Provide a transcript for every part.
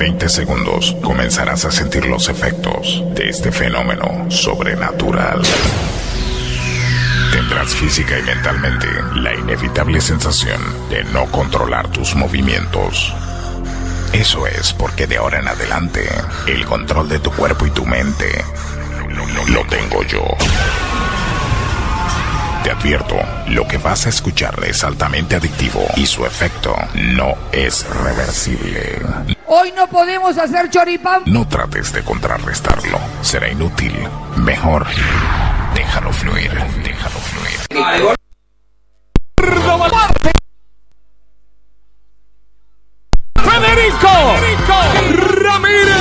20 segundos comenzarás a sentir los efectos de este fenómeno sobrenatural. Tendrás física y mentalmente la inevitable sensación de no controlar tus movimientos. Eso es porque de ahora en adelante el control de tu cuerpo y tu mente lo tengo yo. Te advierto, lo que vas a escuchar es altamente adictivo y su efecto no es reversible. Hoy no podemos hacer choripán. No trates de contrarrestarlo, será inútil. Mejor, déjalo fluir, déjalo fluir. Federico, Ramírez.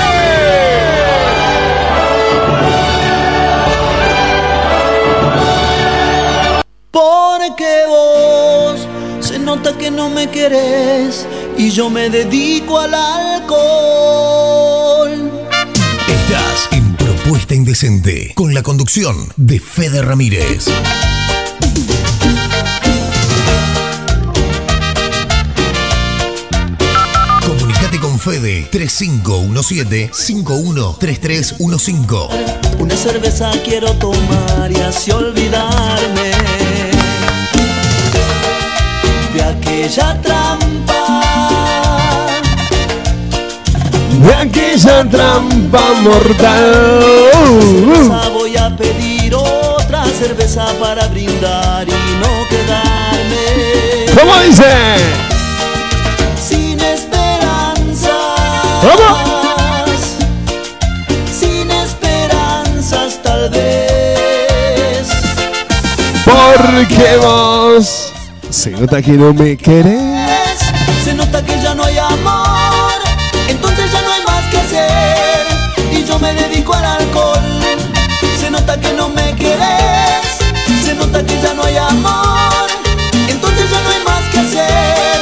Porque vos se nota que no me querés y yo me dedico al alcohol. Estás en Propuesta Indecente con la conducción de Fede Ramírez. Comunicate con Fede 3517-513315. Una cerveza quiero tomar y así olvidarme de aquella trampa. De aquella trampa mortal. Cerveza voy a pedir otra cerveza para brindar y no quedarme. ¿Cómo dice? Sin esperanza. ¿Cómo? Sin esperanzas tal vez. Porque vos se nota que no me querés. Se nota que ya no hay amor. Me dedico al alcohol. Se nota que no me querés. Se nota que ya no hay amor. Entonces ya no hay más que hacer.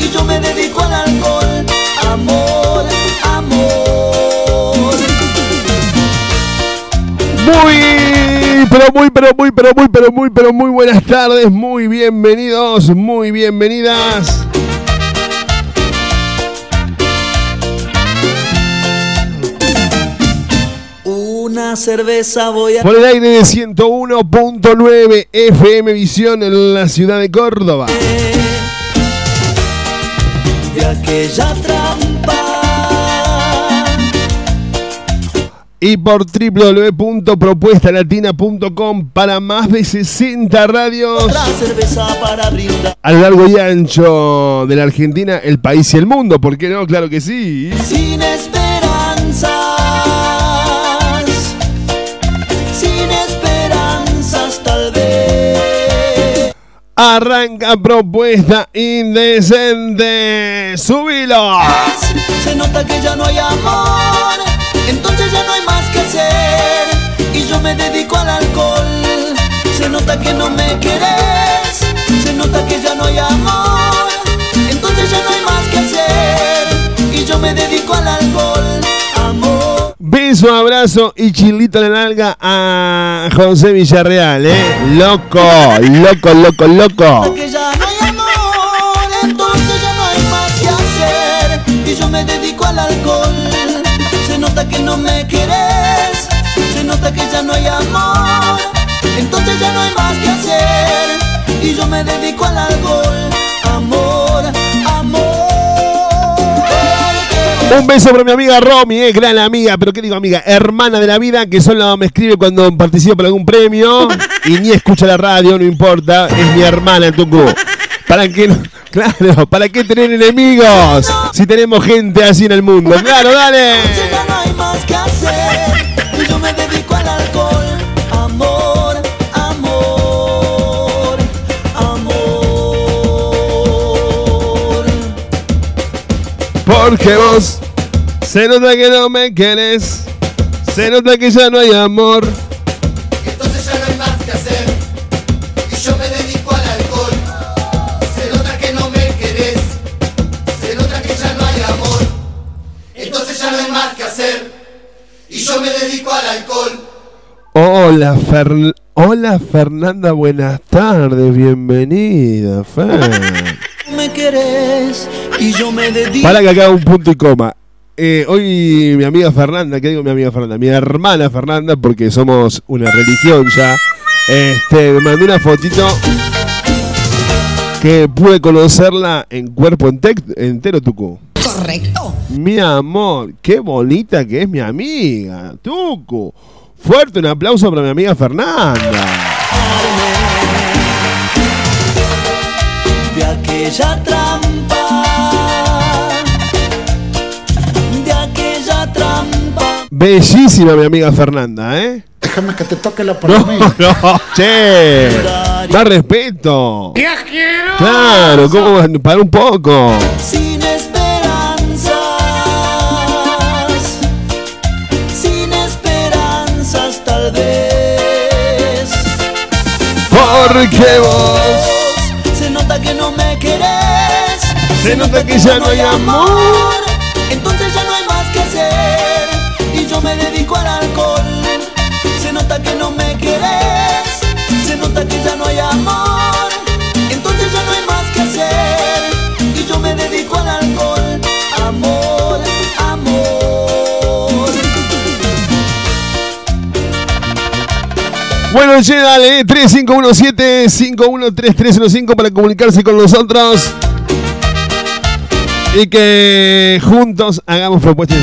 Y yo me dedico al alcohol. Amor, amor. Muy, pero muy, pero muy, pero muy, pero muy, pero muy buenas tardes, muy bienvenidos, muy bienvenidas. Una cerveza voy a. Por el aire de 101.9 FM Visión en la ciudad de Córdoba. De aquella trampa. Y por www.propuestalatina.com para más de 60 radios para a lo largo y ancho de la Argentina, el país y el mundo. ¿Por qué no? Claro que sí. Sin esperanzas. Arranca propuesta indecente. ¡Subilo! Se nota que ya no hay amor. Entonces ya no hay más que hacer. Y yo me dedico al alcohol. Se nota que no me querés. Se nota que ya no hay amor. Entonces ya no hay más que hacer. Y yo me dedico al alcohol. Beso, abrazo y chilito en la nalga a José Villarreal, ¿eh? Loco, loco, loco, loco. entonces ya no hay más que hacer. Y yo me dedico al alcohol. Se nota que no me querés, se nota que ya no hay amor. Entonces ya no hay más que hacer. Y yo me dedico al alcohol. Un beso para mi amiga Romy, eh, gran amiga, pero qué digo amiga, hermana de la vida, que solo me escribe cuando participo por algún premio y ni escucha la radio, no importa, es mi hermana en Tucú. ¿Para qué? Claro, ¿para qué tener enemigos si tenemos gente así en el mundo? Claro, dale. Porque vos. Se nota que no me querés, se nota que ya no hay amor. Entonces ya no hay más que hacer. Y yo me dedico al alcohol. Se nota que no me querés. Se nota que ya no hay amor. Entonces ya no hay más que hacer. Y yo me dedico al alcohol. Hola, Fer- Hola Fernanda, buenas tardes, bienvenida, Fer. Me querés y yo me dedico. Para que acá un punto y coma. eh, hoy mi amiga Fernanda, ¿qué digo mi amiga Fernanda? Mi hermana Fernanda, porque somos una religión ya, este, me mandó una fotito que pude conocerla en cuerpo ente- entero, Tucu. Correcto. Mi amor, qué bonita que es mi amiga, Tucu. Fuerte un aplauso para mi amiga Fernanda. de aquella Bellísima mi amiga Fernanda, ¿eh? Déjame que te toque la No, palomilla. no, che. Más respeto. Claro, ¿cómo? Para un poco. Sin esperanzas, sin esperanzas tal vez. Porque vos Se nota que no me querés. Se nota que ya no hay amor. Amor. Entonces ya no hay más que hacer. Y yo me dedico al alcohol. Amor, amor. Bueno, dale, 3517-513315 para comunicarse con nosotros. Y que juntos hagamos propuestas.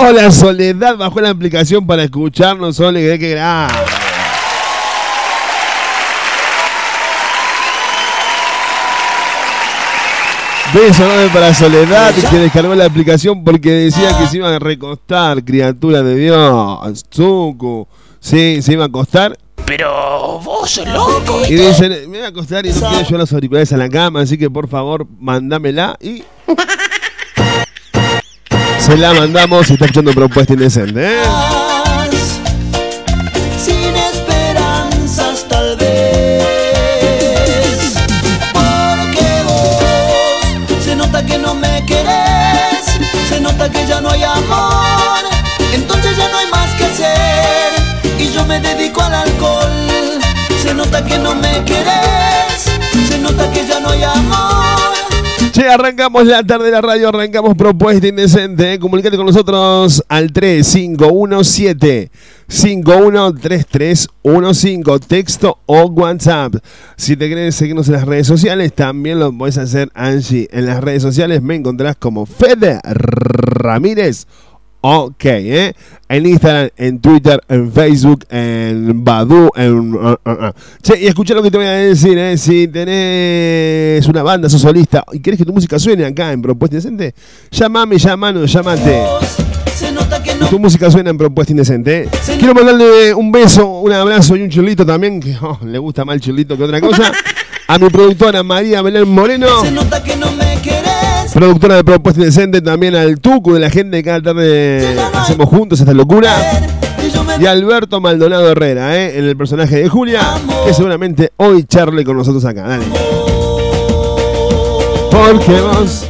Hola, Soledad bajó la aplicación para escucharnos, Sole, qué grande. Beso enorme para Soledad que descargó la aplicación porque decía que se iba a recostar, criatura de Dios. Zuku. Sí, se iba a acostar. Pero vos sos loco. Y dice, me voy a acostar y no quiero llevar los auriculares a la cama, así que por favor, mándamela y. Se la mandamos y está escuchando propuesta indecente, ¿eh? Nota que no me querés Se nota que ya no hay amor Che, arrancamos la tarde de la radio, arrancamos propuesta indecente. ¿eh? Comunicate con nosotros al 3517 513315, texto o WhatsApp. Si te querés seguirnos en las redes sociales, también lo puedes hacer, Angie. En las redes sociales me encontrás como Fede Ramírez. Ok, ¿eh? En Instagram, en Twitter, en Facebook, en Badu, en... uh, uh, uh. Che, y escucha lo que te voy a decir, ¿eh? Si tenés una banda, sos solista y querés que tu música suene acá en Propuesta Indecente, llamame, llamanos, Y no tu música suena en Propuesta Indecente. ¿eh? Quiero mandarle un beso, un abrazo y un chulito también, que oh, le gusta más el chulito que otra cosa, a mi productora María Belén Moreno. Se nota que no Productora de Propuesta Indecente, también al Tucu de la gente que cada tarde hacemos juntos esta locura. Y Alberto Maldonado Herrera, ¿eh? en el personaje de Julia, que seguramente hoy charle con nosotros acá. Dale. Porque vos.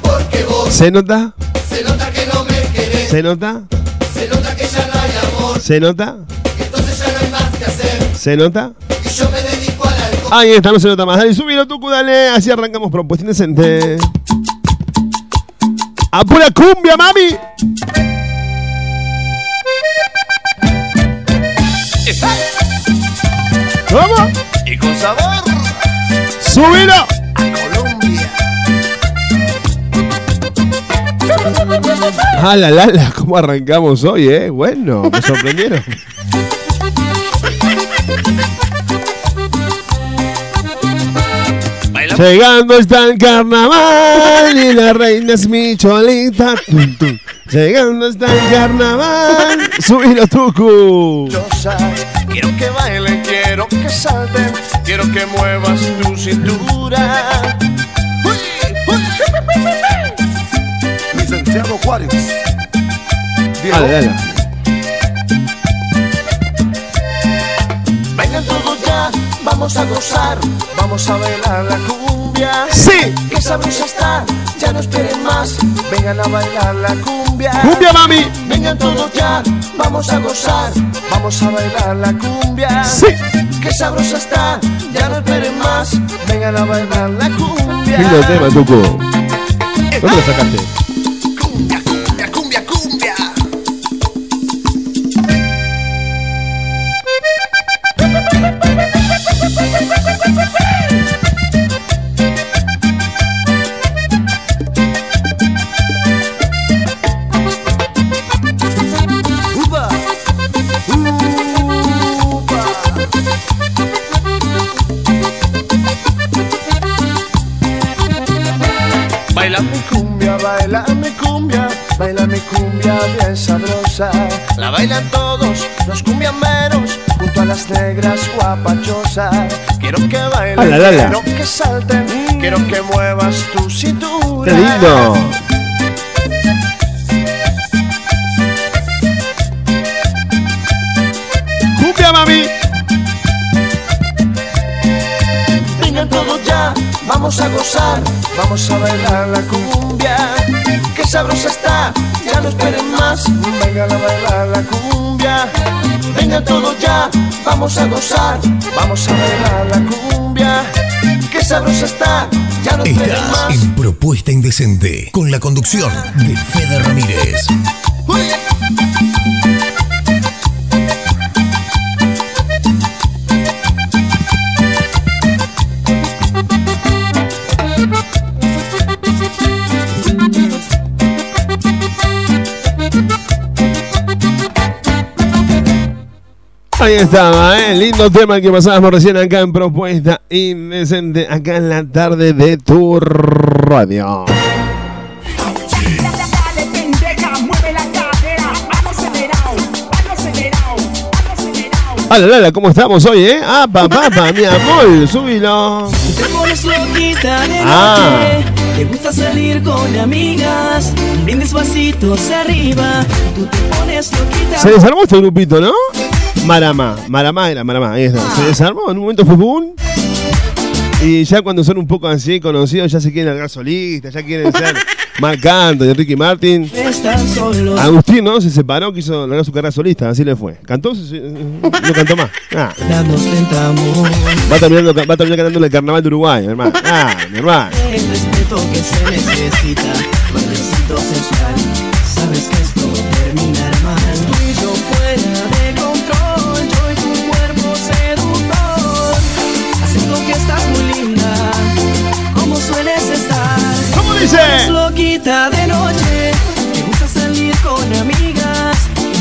Porque vos ¿Se nota? se nota que no me querés. ¿Se nota? Se nota que ya no hay amor. ¿Se nota? Entonces ya no hay más que hacer. ¿Se nota? Y yo me. Ahí está, no se nota más. Dale, subilo, Tucu, dale. Así arrancamos Propuesta Indecente. ¡A pura cumbia, mami! ¿Cómo? Y con sabor ¡Subilo! a Colombia. Ah, la, la, la, ¿cómo arrancamos hoy, eh? Bueno, me sorprendieron. Llegando está el carnaval y la reina es mi cholita. Tum, tum. Llegando está el carnaval. Subilo, Tucu. Quiero que bailen, quiero que salten, quiero que muevas tu cintura. Licenciado Juárez. Dale, dale. Vamos a gozar, vamos a bailar la cumbia. ¡Sí! Que sabrosa está, ya no esperen más, vengan a bailar la cumbia. ¡Cumbia, mami! Vengan todos ya, vamos a gozar, vamos a bailar la cumbia. ¡Sí! Que sabrosa está, ya no esperen más, vengan a bailar la cumbia. Lindo tema, Tucu. ¿Dónde lo sacaste? Sabrosa. La bailan todos los cumbiameros junto a las negras guapachosas. Quiero que bailen, Ala, la, la. quiero que salten, quiero que muevas tu cintura. ¡Qué lindo! ¡Cumbia, mami! Vengan todos ya, vamos a gozar, vamos a bailar la cumbia. Que sabrosa está, ya no esperen más, vengan a bailar la cumbia. Vengan todos ya, vamos a gozar, vamos a bailar la cumbia. Que sabrosa está, ya no esperen Estás más. en Propuesta Indecente con la conducción de Fede Ramírez. Ahí estaba, ¿eh? Lindo tema que pasábamos recién acá en Propuesta Indecente, acá en la tarde de tu radio. Hola, Lala, ¿cómo estamos hoy, eh? Ah, papá, pa, mi amor, súbilo. Te pones loquita de Ah. noche, te gusta salir con amigas, bien despacito hacia arriba, tú te pones loquita. Se desarmó este grupito, ¿no? Marama, Marama era Marama, ahí está. Se desarmó, en un momento fue boom. Y ya cuando son un poco así conocidos, ya se quieren largar solistas, ya quieren ser Marcando y Ricky Martin. Agustín, ¿no? Se separó, quiso largar su carrera solista, así le fue. ¿Cantó? No cantó más. Ah, va, a terminar, va a terminar cantando el carnaval de Uruguay, mi hermano. Ah, mi hermano. El respeto que se necesita. Sabes que dice? Loquita de noche, te gusta salir con amigas.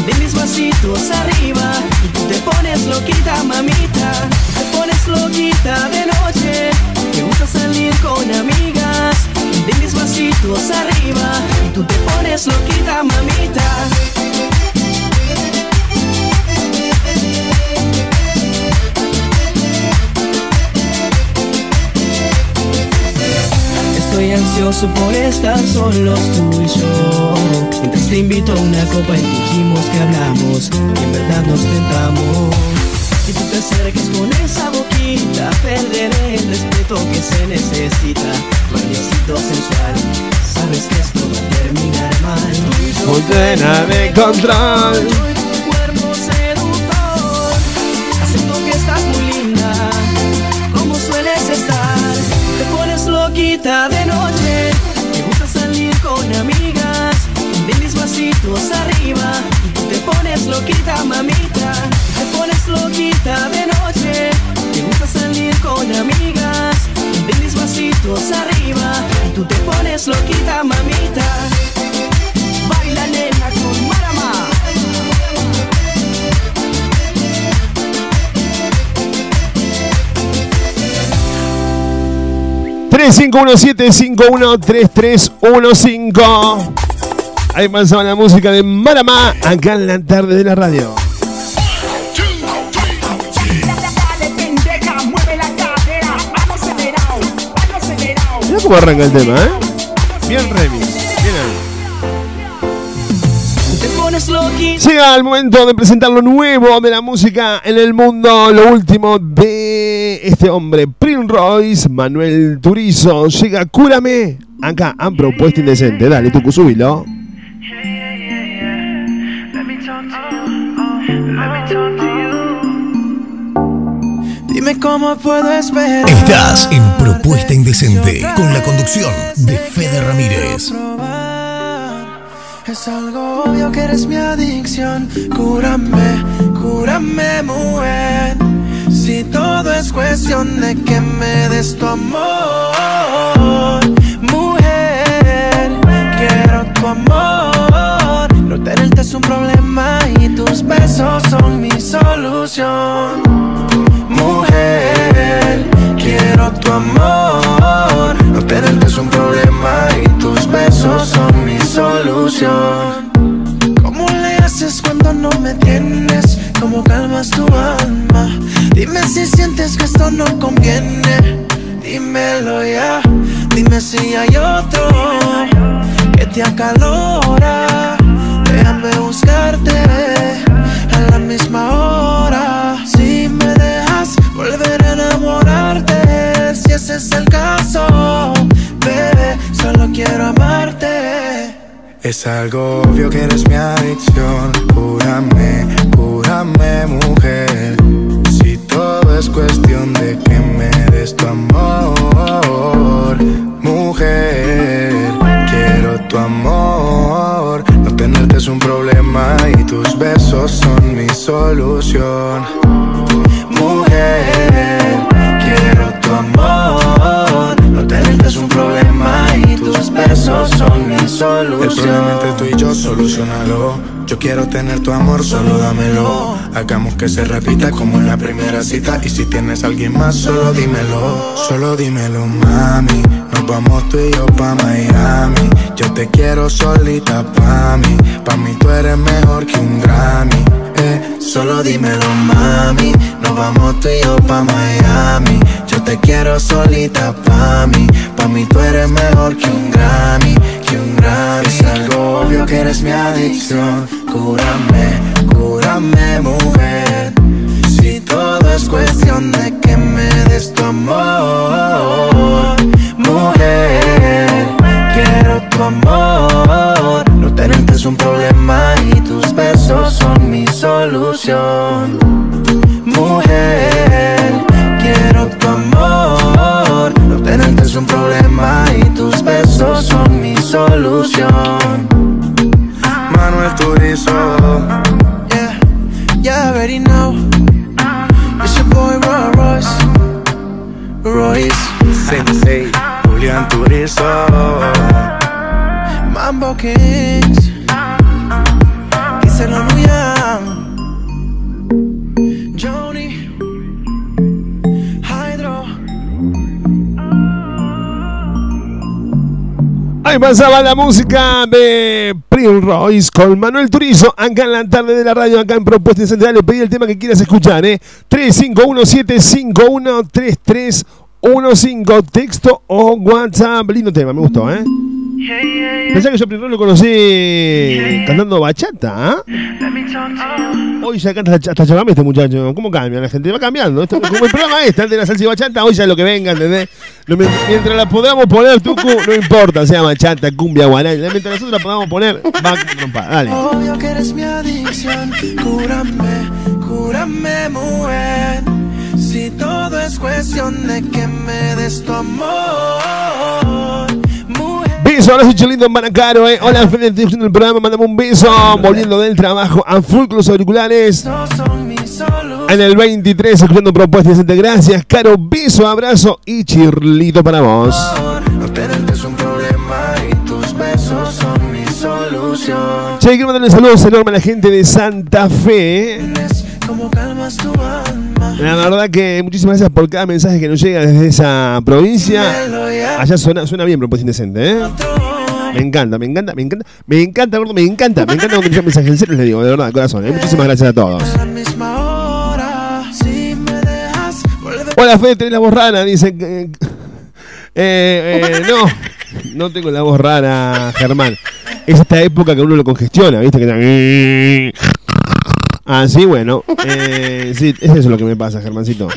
De mis vasitos arriba, tú te pones loquita, mamita. Te pones loquita de noche, te gusta salir con amigas. De mis vasitos arriba, tú te pones loquita, mamita. Estoy ansioso por estar solos tú y yo. Mientras te invito a una copa y dijimos que hablamos Y en verdad nos tentamos. Si tú te acerques con esa boquita Perderé el respeto que se necesita. Bailecito sensual Sabes que esto va a terminar mal. Muy llena de control. yo y tu cuerpo seductor. Haciendo que estás muy linda Como sueles estar. Te pones loquita de vasitos arriba tú te pones loquita mamita Te pones loquita de noche Te gusta salir con amigas De mis vasitos arriba tú te pones loquita mamita Baila nena con Marama 3517-513315. Ahí pasaba la música de Maramá acá en la tarde de la radio. Mira cómo arranca el tema, ¿eh? Bien remix. Bien Llega el momento de presentar lo nuevo de la música en el mundo, lo último de este hombre, Prince Royce, Manuel Turizo. Llega Cúrame. Acá han propuesto indecente. Dale, tu subilo. Dime cómo puedo esperar. Estás en Propuesta Indecente con la conducción de Fede Ramírez. Es algo obvio que eres mi adicción. Cúrame, cúrame, mujer. Si todo es cuestión de que me des tu amor, mujer. Quiero tu amor. No tenerte es un problema y tus besos son mi solución. Mujer, quiero tu amor. No tenerte es un problema y besos son mi solución. ¿Cómo le haces cuando no me tienes? ¿Cómo calmas tu alma? Dime si sientes que esto no conviene. Dímelo ya. Dime si hay otro que te acalora. Déjame buscarte ese es el caso, bebé, solo quiero amarte. Es algo obvio que eres mi adicción. Cúrame, cúrame, mujer. Si todo es cuestión de que me des tu amor, mujer. Quiero tu amor. No tenerte es un problema y tus besos son mi solución. Mujer, amor. No tenerte es un problema y tus besos son mi solución. El problema entre tú y yo, solucionalo. Yo quiero tener tu amor, solo dámelo. Hagamos que se repita como en la primera cita. Y si tienes a alguien más, solo dímelo. Solo dímelo, mami. Nos vamos tú y yo pa' Miami. Yo te quiero solita pa' mí. Pa' mí tú eres mejor que un Grammy. Eh, solo dímelo, mami. Nos vamos tú y yo pa' Miami. Te quiero solita pa' mí. Pa' mí tú eres mejor que un Grammy. Que un Grammy. Es algo obvio que eres mi adicción. Cúrame, cúrame, mujer. Si todo es cuestión de que me des tu amor, mujer. Quiero tu amor. No tenerte es un problema y tus besos son mi solución. Mujer, quiero tu amor. Es un problema y tus besos son mi solución. Manuel Turizo. Yeah, yeah, I already know. It's your boy Roy Royce. Royce. Sensei, Julián Turizo. Mambo Kings. New Young. Pasaba la música de Prince Royce con Manuel Turizo, acá en la tarde de la radio, acá en Propuesta Central. Le pedí el tema que quieras escuchar, ¿eh? 3517513315, texto o WhatsApp. Lindo tema, me gustó, ¿eh? Pensá que yo primero lo conocí cantando bachata, ¿ah? Hoy ya canta hasta chamame este muchacho. ¿Cómo cambia la gente? Va cambiando. Como el programa este, el de la salsa y bachata, hoy ya lo que venga, ¿entendés? Mientras la podamos poner, Tucu, no importa, sea bachata, cumbia, guaray. Mientras nosotros la podamos poner, va trompa. Dale. Obvio que eres mi adicción. Cúrame, cúrame, mujer. Si todo es cuestión de que me des tu amor. Beso, soy lindo en Manacaro, eh. Hola, Fede, estoy escuchando el programa, mandame un beso. Volviendo del trabajo a full con los auriculares. En el 23, escuchando propuestas decentes. Gracias, Caro. Beso, abrazo y chirlito para vos. Che, quiero mandarle saludos enormes a la gente de Santa Fe. Como calmas tu alma. La verdad que muchísimas gracias por cada mensaje que nos llega desde esa provincia. Allá suena, suena bien propuesta indecente, ¿eh? Me encanta, me encanta, me encanta, me encanta, gordo, me encanta, me encanta cuando me mensajes en serio, les digo, de verdad, corazón, ¿eh? Muchísimas gracias a todos. Hola, Fede, tenés la voz rara, dice. eh, eh, no, no tengo la voz rara, Germán. Es esta época que uno lo congestiona, ¿viste? Que Ah, sí, bueno. Eh, sí, es eso lo que me pasa, Germancito.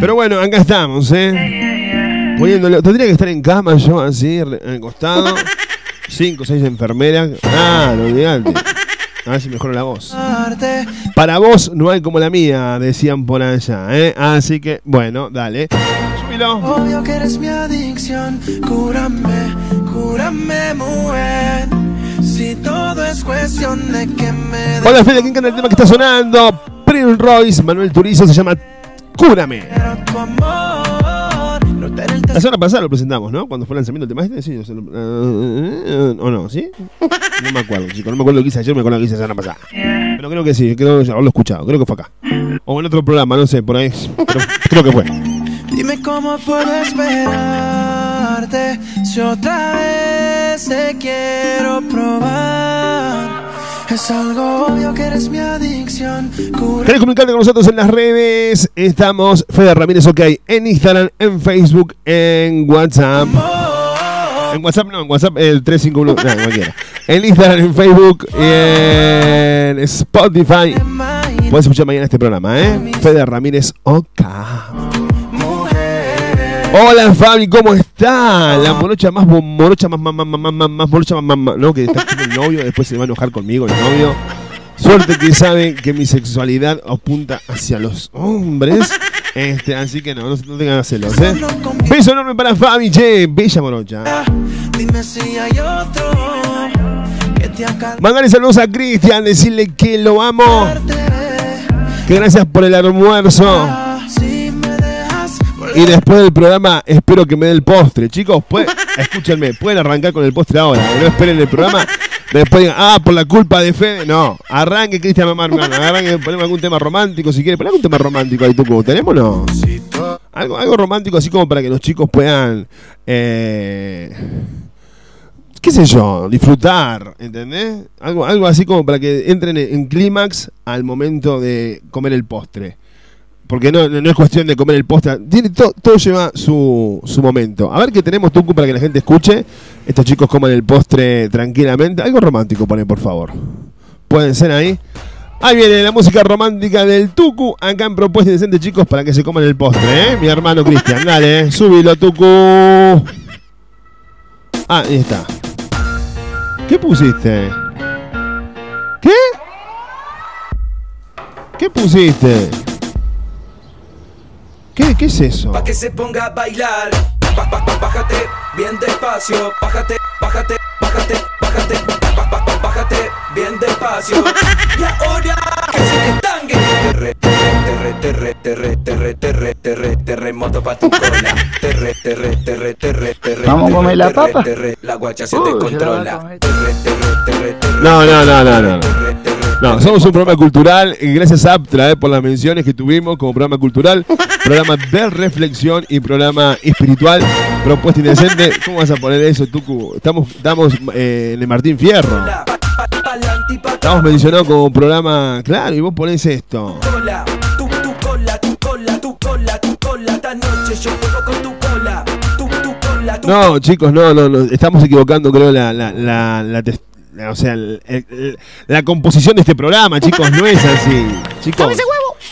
Pero bueno, acá estamos, ¿eh? Poniéndole, tendría que estar en cama yo, así, re- acostado. Cinco o seis enfermeras. Ah, no olvidate. A ver si mejora la voz. Para vos no hay como la mía, decían por allá, ¿eh? Así que, bueno, dale. Súbilo. Obvio que eres mi adicción. Cúrame, cúrame, mujer. Si todo es cuestión de que me Hola, Fede, ¿quién canta el tema que está sonando? Prince Royce, Manuel Turizo, se llama Cúrame. La semana pasada lo presentamos, ¿no? Cuando fue el lanzamiento del tema este, sí, yo lo- eh, ¿O no? ¿Sí? No me acuerdo, chicos. No me acuerdo lo que hice ayer, me acuerdo lo que hice la semana pasada. Pero creo que sí, creo que ya lo he escuchado, creo que fue acá. O en otro programa, no sé, por ahí. Pero creo que fue. Dime cómo puedo esperarte besarte si otra vez te quiero probar. Es algo obvio que eres mi adicción. ¿Querés comunicarte con nosotros en las redes? Estamos Fede Ramírez OK en Instagram, en Facebook, en WhatsApp. En WhatsApp no, en WhatsApp el 351, no, cualquiera. En Instagram, en Facebook en Spotify. Puedes escuchar mañana este programa, ¿eh? Fede Ramírez OK. Hola Fabi, ¿cómo está? La morocha más morocha más más más más más, más, más morocha más, más, más, no que está con el novio, después se va a enojar conmigo el novio. Suerte que sabe que mi sexualidad apunta hacia los hombres. Este, así que no, no, no tengan celos, ¿eh? Beso enorme para Fabi, che, bella morocha. Dime si hay otro. Mandale saludos a Cristian, decirle que lo amo. Que gracias por el almuerzo. Y después del programa espero que me dé el postre. Chicos, pueden- escúchenme, pueden arrancar con el postre ahora. No esperen el programa. Después digan, ah, por la culpa de Fede. No, arranque Cristian Mamar. Arranque, ponemos algún tema romántico si quiere. Ponemos algún tema romántico ahí, Tucu. ¿Tenemos no? Algo, algo romántico así como para que los chicos puedan, eh, qué sé yo, disfrutar, ¿entendés? Algo, algo así como para que entren en, en clímax al momento de comer el postre. Porque no, es cuestión de comer el postre. Todo lleva su, su momento. A ver qué tenemos, Tucu, para que la gente escuche. Estos chicos coman el postre tranquilamente. Algo romántico, pone, por favor. Pueden ser ahí. Ahí viene la música romántica del Tucu. Acá en Propuesta Indecente, chicos, para que se coman el postre, ¿eh? Mi hermano Cristian. Dale, eh. súbilo, Tucu. Ah, ahí está. ¿Qué pusiste? ¿Qué? ¿Qué pusiste? ¿Qué, qué es eso? Pa' que se ponga a bailar. Ba- ba- ba- Bájate bien despacio. Bájate, bájate, bájate, bájate. Bájate bien despacio. Y ahora que se destangue. Terre, terre, terre, terre, terre, terre, terre, terremoto pa' tu cola. Terre, terre, terre, terre, terre. ¿Vamos a comer la terre, papa? terre, La guacha se te controla. No, no, no, no, no. No. Somos un programa cultural. y Gracias a Aptra eh, por las menciones que tuvimos como programa cultural, programa de reflexión y programa espiritual. Propuesta indecente. ¿Cómo vas a poner eso, Tucu? Estamos, estamos eh, en el Martín Fierro. Estamos mencionados como programa. Claro, y vos ponés esto. No, chicos, no, no, no. Estamos equivocando, creo, la, la, la, la- o sea, el- el- el- la composición de este programa, chicos, no es así. Chicos.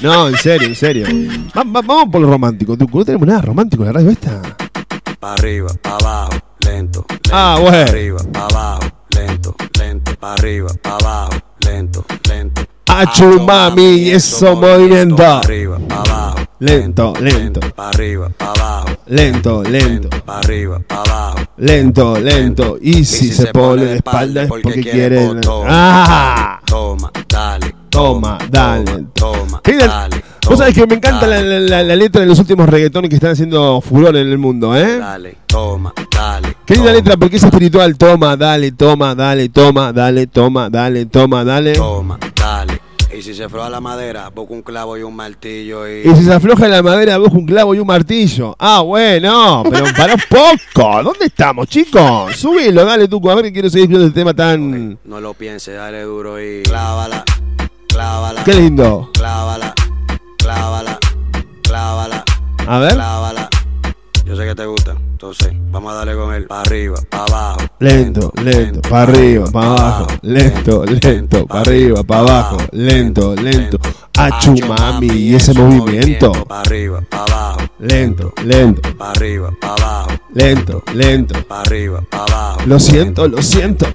No, en serio, en serio. Va- va- vamos por lo romántico. No tenemos nada romántico en la radio esta. Pa' arriba, pa' abajo, lento, lento. Ah, Pa' bueno. arriba, pa' abajo, lento, lento. Pa' arriba, pa' abajo, lento, lento. Achu, mami, eso movimiento. Arriba, abajo, Lento, lento, arriba, abajo, lento, lento, arriba, abajo. lento, lento. Y si se pone de espalda es porque quiere. ¡Ah! Toma, dale, Toma, dale. toma, dale. Vos sabés que me encanta la, la- la- letra de los últimos reggaetones que están haciendo furor en el mundo, ¿eh? Dale, toma, dale. Qué linda letra, porque es espiritual. Toma, dale, toma, dale, toma, dale, toma, dale, toma, dale. Toma, dale. Y si se afloja la madera, busca un clavo y un martillo y. Y si se afloja la madera, busca un clavo y un martillo. Ah, bueno, pero para un poco. ¿Dónde estamos, chicos? Subilo, dale, Tuco. A ver que quiero seguir viendo el tema tan. No lo pienses, dale duro y. Clávala, clávala. Qué lindo. Clávala, clávala, clávala. A ver. Clávala. Yo sé que te gusta, entonces vamos a darle con él. Pa' arriba, pa' abajo. Lento, lento, para arriba, para abajo. Lento, lento, para arriba, para abajo. Lento, lento. Achu, mami, y ese movimiento. Pa' arriba, pa' abajo. Lento, lento, Pa' arriba, pa' abajo. lento, lento. Pa' arriba, pa' abajo. Lo siento, lo siento.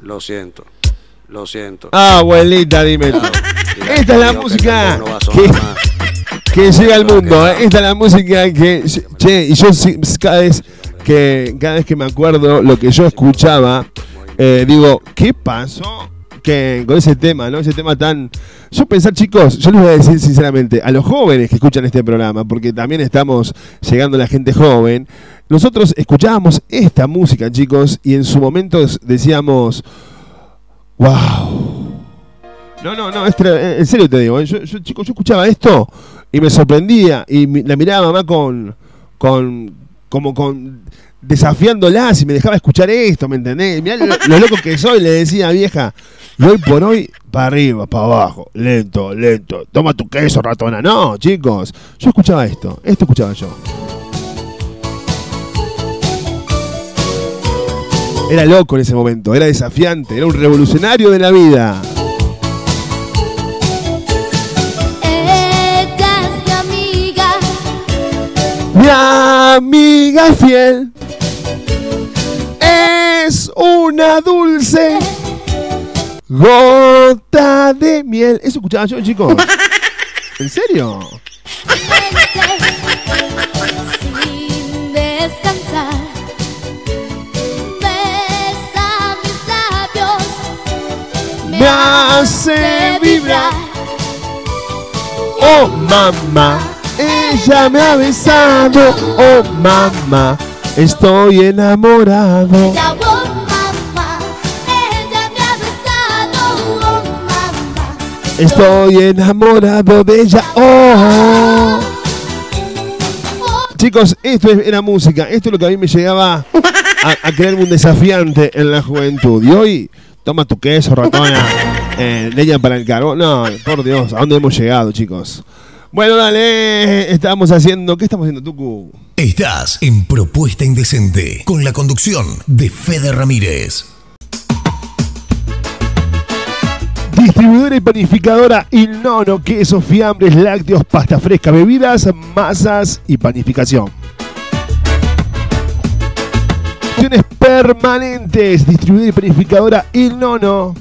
Lo siento, lo siento. Ah, abuelita, dime tú. Esta es la música que, llega al mundo. ¿eh? Esta es la música que. Che, y yo cada vez que, cada vez que me acuerdo lo que yo escuchaba, eh, digo, ¿qué pasó? Que con ese tema, ¿no? Ese tema tan. Yo pensar, chicos, yo les voy a decir sinceramente, a los jóvenes que escuchan este programa, porque también estamos llegando a la gente joven, nosotros escuchábamos esta música, chicos, y en su momento decíamos, wow. No, no, no, es tra- en serio te digo, ¿eh? yo, yo, chicos, yo escuchaba esto y me sorprendía y la miraba mamá con, con, como con desafiándola si me dejaba escuchar esto, ¿me entendés? Mirá lo, lo loco que soy, le decía vieja. Y hoy por hoy, para arriba, para abajo, lento, lento. Toma tu queso, ratona. No, chicos. Yo escuchaba esto. Esto escuchaba yo. Era loco en ese momento, era desafiante, era un revolucionario de la vida. Mi amiga fiel es una dulce gota de miel. ¿Eso escuchaba yo, chicos? ¿En serio? Sin descansar. Besa mis labios. Me hace vibrar. Oh, mamá, ella me ha besado. Oh, mamá, estoy enamorado. Ella, oh me ha besado, oh mamá. Estoy enamorado de ella. Oh. Chicos, esto es- era música. Esto es lo que a mí me llegaba a, a crearme un desafiante en la juventud. Y hoy, toma tu queso, ratona. Eh, leña para el carbón. No, por Dios, ¿a dónde hemos llegado, chicos? Bueno, dale. Estamos haciendo. ¿Qué estamos haciendo, Tucu? Estás en Propuesta Indecente con la conducción de Fede Ramírez. Distribuidora y panificadora Il Nono, quesos, fiambres, lácteos, pasta fresca, bebidas, masas y panificación. Opciones permanentes. Distribuidora y panificadora Il Nono.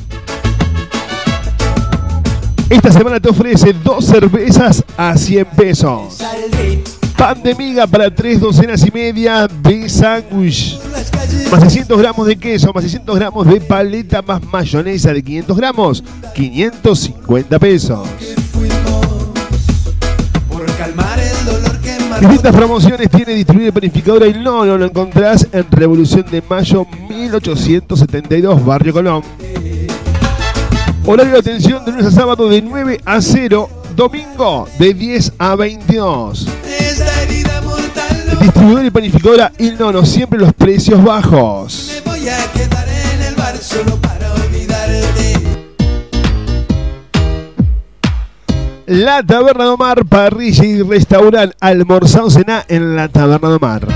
Esta semana te ofrece dos cervezas a 100 pesos. Pan de miga para tres docenas y media de sándwich. Más 600 gramos de queso, más 600 gramos de paleta, más mayonesa de 500 gramos, 550 pesos. Distintas promociones tiene distribuida y panificadora y no, no lo encontrás en Revolución de Mayo 1872, Barrio Colón. Horario de atención de lunes a sábado de 9 a 0, domingo de 10 a 22. Esta herida mortal Distribuidora y panificadora Il Nono, siempre los precios bajos. me voy a quedar en el bar solo para olvidarte. La Taberna de Omar, parrilla y restaurante, almorzado cená en la Taberna de Omar.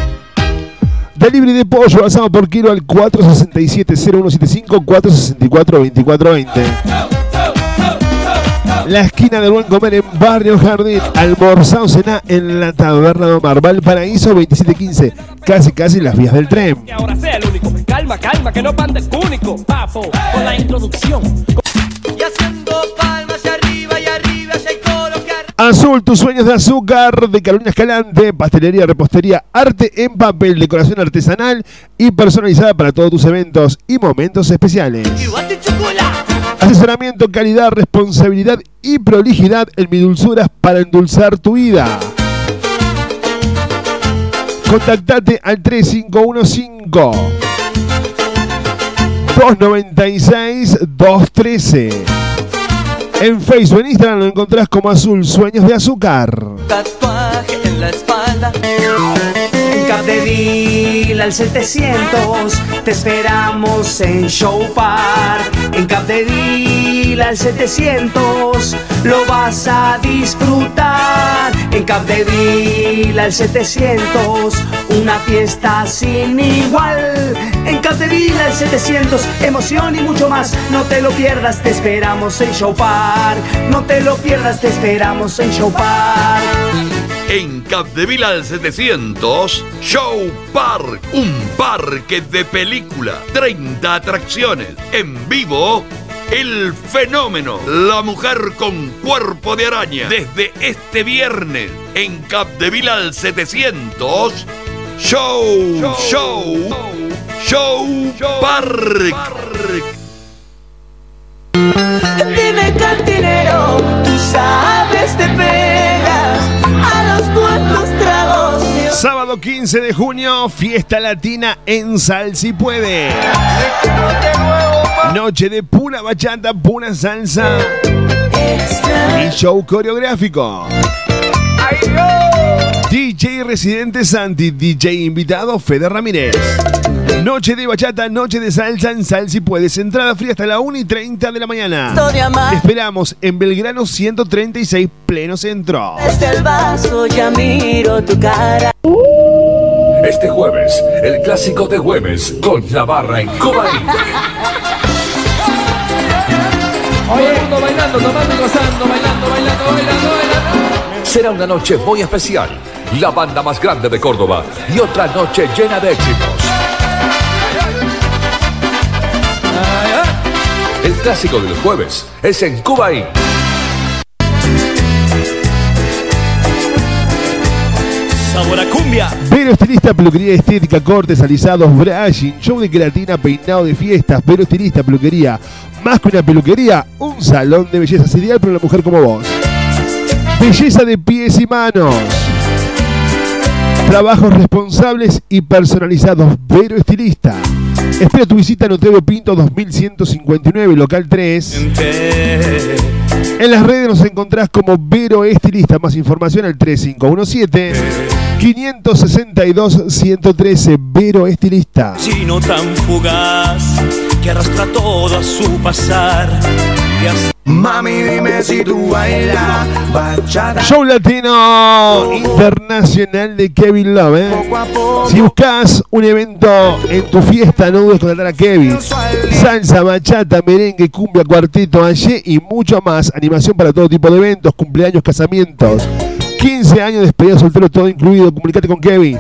Delivery de pollo asado por kilo al 467-0175, 464-2420. La esquina del buen comer en Barrio Jardín, almorzado cená en la Taberna de Omar, Valparaíso 2715, casi casi las vías del tren. Y ahora sea el único. Calma, calma, que no panda el único. Papo, con la introducción. Y haciendo palmas Azul, tus sueños de azúcar, de Carolina Escalante, pastelería, repostería, arte en papel, decoración artesanal y personalizada para todos tus eventos y momentos especiales. Asesoramiento, calidad, responsabilidad y prolijidad en mi dulzuras para endulzar tu vida. Contactate al 3515 296 213. En Facebook, en Instagram lo encontrás como Azul Sueños de Azúcar. Capdeville al 700 te esperamos en Show Park. En Capdeville al 700 lo vas a disfrutar. En Capdeville al 700 una fiesta sin igual. En Capdeville al 700 emoción y mucho más. No te lo pierdas, te esperamos en Show Park. No te lo pierdas, te esperamos en Show Park. En Capdeville al 700, Show Park, un parque de película, 30 atracciones, en vivo, el fenómeno, la mujer con cuerpo de araña, desde este viernes, en Capdeville al 700, Show, Show, Show, Park. Dime cantinero, tú sabes te pegas Sábado 15 de junio, fiesta latina en Sal si puede. Noche de pura bachata, pura salsa y show coreográfico. DJ residente Santi, DJ invitado Fede Ramírez. Noche de bachata, noche de salsa en Sal si puedes. Entrada fría hasta la 1 y 30 de la mañana. Te esperamos en Belgrano 136, pleno centro. Desde el vaso ya miro tu cara. Este jueves, el clásico de jueves con la barra en Cuba. Todo el mundo bailando, tomando gozando, bailando, bailando, bailando, bailando. Será una noche muy especial. La banda más grande de Córdoba y otra noche llena de éxitos. El clásico del jueves es en Cuba Inc. Sabor a cumbia. Vero Estilista, peluquería estética, cortes, alisados, brushing, show de queratina, peinado de fiestas. Vero Estilista, peluquería. Más que una peluquería, un salón de belleza ideal para una mujer como vos. Belleza de pies y manos. Trabajos responsables y personalizados. Vero Estilista. Espera tu visita en Otero Pinto 2159, local 3. En las redes nos encontrás como Vero Estilista. Más información al 3517 562 113 Vero Estilista. Chino tan fugaz que arrastra todo a su pasar. Mami, dime si tú bailas bachata. Show Latino Internacional de Kevin Love. ¿eh? Si buscas un evento en tu fiesta, no dudes contratar a Kevin. Salsa, bachata, merengue, cumbia, cuarteto, allí y mucho más. Animación para todo tipo de eventos, cumpleaños, casamientos. 15 años de despedida soltero, todo incluido. Comunicate con Kevin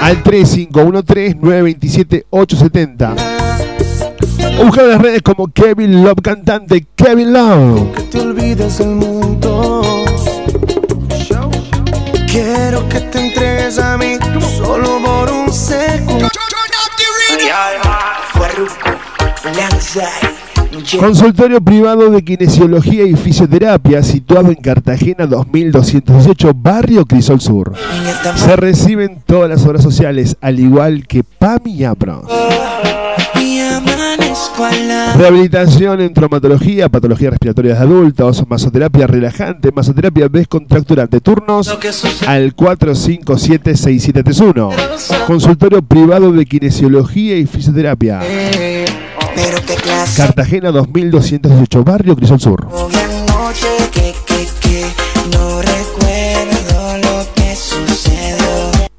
al 3513-927-870. O buscar las redes como Kevin Love Cantante, Kevin Love. te olvides del mundo. Quiero que te entregues a mí solo por un segundo. Consultorio privado de kinesiología y fisioterapia situado en Cartagena 2218, barrio Crisol Sur. Se reciben todas las obras sociales, al igual que PAMI y APRO. Rehabilitación en traumatología, patologías respiratorias de adultos, masoterapia relajante, masoterapia descontracturante. Turnos al 457-6731. Consultorio privado de kinesiología y fisioterapia. Clase Cartagena 2218, barrio Crisol Sur.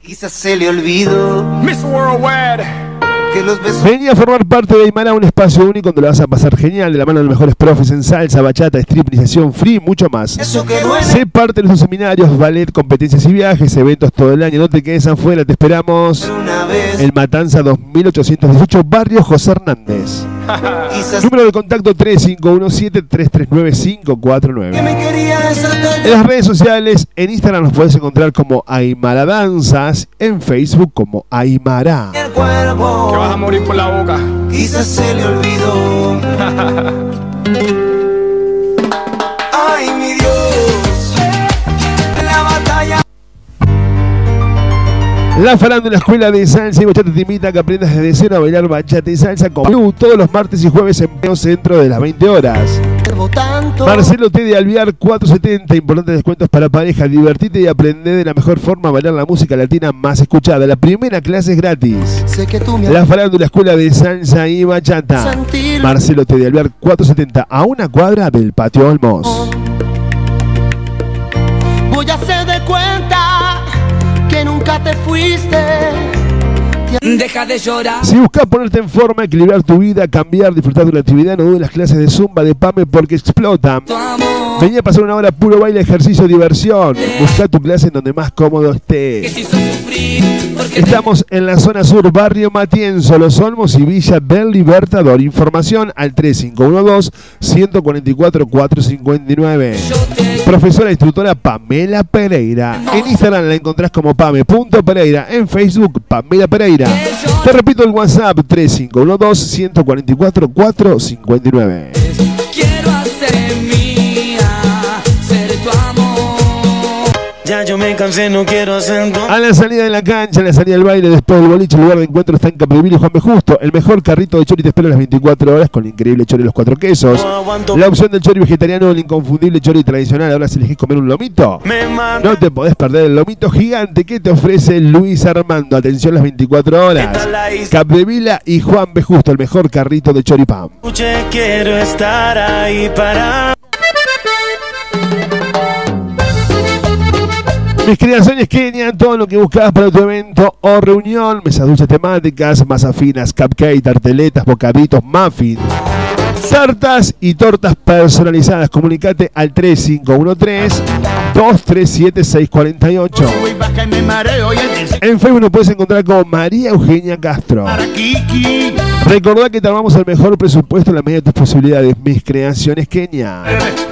Quizás se le olvidó. Miss Worldwide. Que los besos. Vení a formar parte de Aymara, un espacio único donde lo vas a pasar genial de la mano de los mejores profes en salsa, bachata, strip, iniciación, free y mucho más. Eso que duele. Sé parte de nuestros seminarios, ballet, competencias y viajes, eventos todo el año. No te quedes afuera, te esperamos. Una vez. El Matanza 2818, barrio José Hernández. Quizás Número de contacto 3517-339-549. que me quería desatar. En las redes sociales, en Instagram nos puedes encontrar como Aymara Danzas, en Facebook como Aymara. El cuerpo. Que vas a morir por la boca. Quizás se le olvidó. La farándula Escuela de Salsa y Bachata te invita a que aprendas desde cero a bailar bachata y salsa con Blue todos los martes y jueves en pleno centro de las 20 horas. Marcelo T de Alviar 470, importantes descuentos para pareja. Divertite y aprende de la mejor forma a bailar la música latina más escuchada. La primera clase es gratis. Sé que tú me La farándula Escuela de Salsa y Bachata. Sentir- Marcelo T de Alviar 470, a una cuadra del Patio Olmos. Voy a hacer de cuenta nunca te fuiste. Deja de llorar. Si buscas ponerte en forma, equilibrar tu vida, cambiar, disfrutar de una actividad, no dudes las clases de Zumba de PAME porque explotan. Vení a pasar una hora puro baile, ejercicio, diversión. Busca tu clase en donde más cómodo estés. Estamos en la zona sur, barrio Matienzo, Los Olmos y Villa del Libertador. Información al 3512-144-459. Profesora instructora Pamela Pereira. En Instagram la encontrás como pame.pereira. En Facebook, Pamela Pereira. Te repito el WhatsApp 3512 144 459. Ya yo me cansé, no quiero hacerlo. A la salida de la cancha, a la salida del baile, después del boliche, el lugar de encuentro está en Capdeville y Juan B. Justo. El mejor carrito de chori te espera a las 24 horas con el increíble chori de los cuatro quesos. La opción del chori vegetariano, el inconfundible chori tradicional. Ahora si elegís comer un lomito, no te podés perder el lomito gigante que te ofrece Luis Armando. Atención las 24 horas. Capdevila y Juan B. Justo, el mejor carrito de choripán. Quiero estar ahí para. Mis creaciones Kenia, todo lo que buscabas para tu evento o reunión, mesas dulces temáticas, masas finas, cupcake, tarteletas, bocaditos, muffins, tartas y tortas personalizadas. Comunicate al 3513-237-648. En Facebook nos puedes encontrar como María Eugenia Castro. Recordá que te armamos el mejor presupuesto en la medida de tus posibilidades. Mis creaciones Kenia.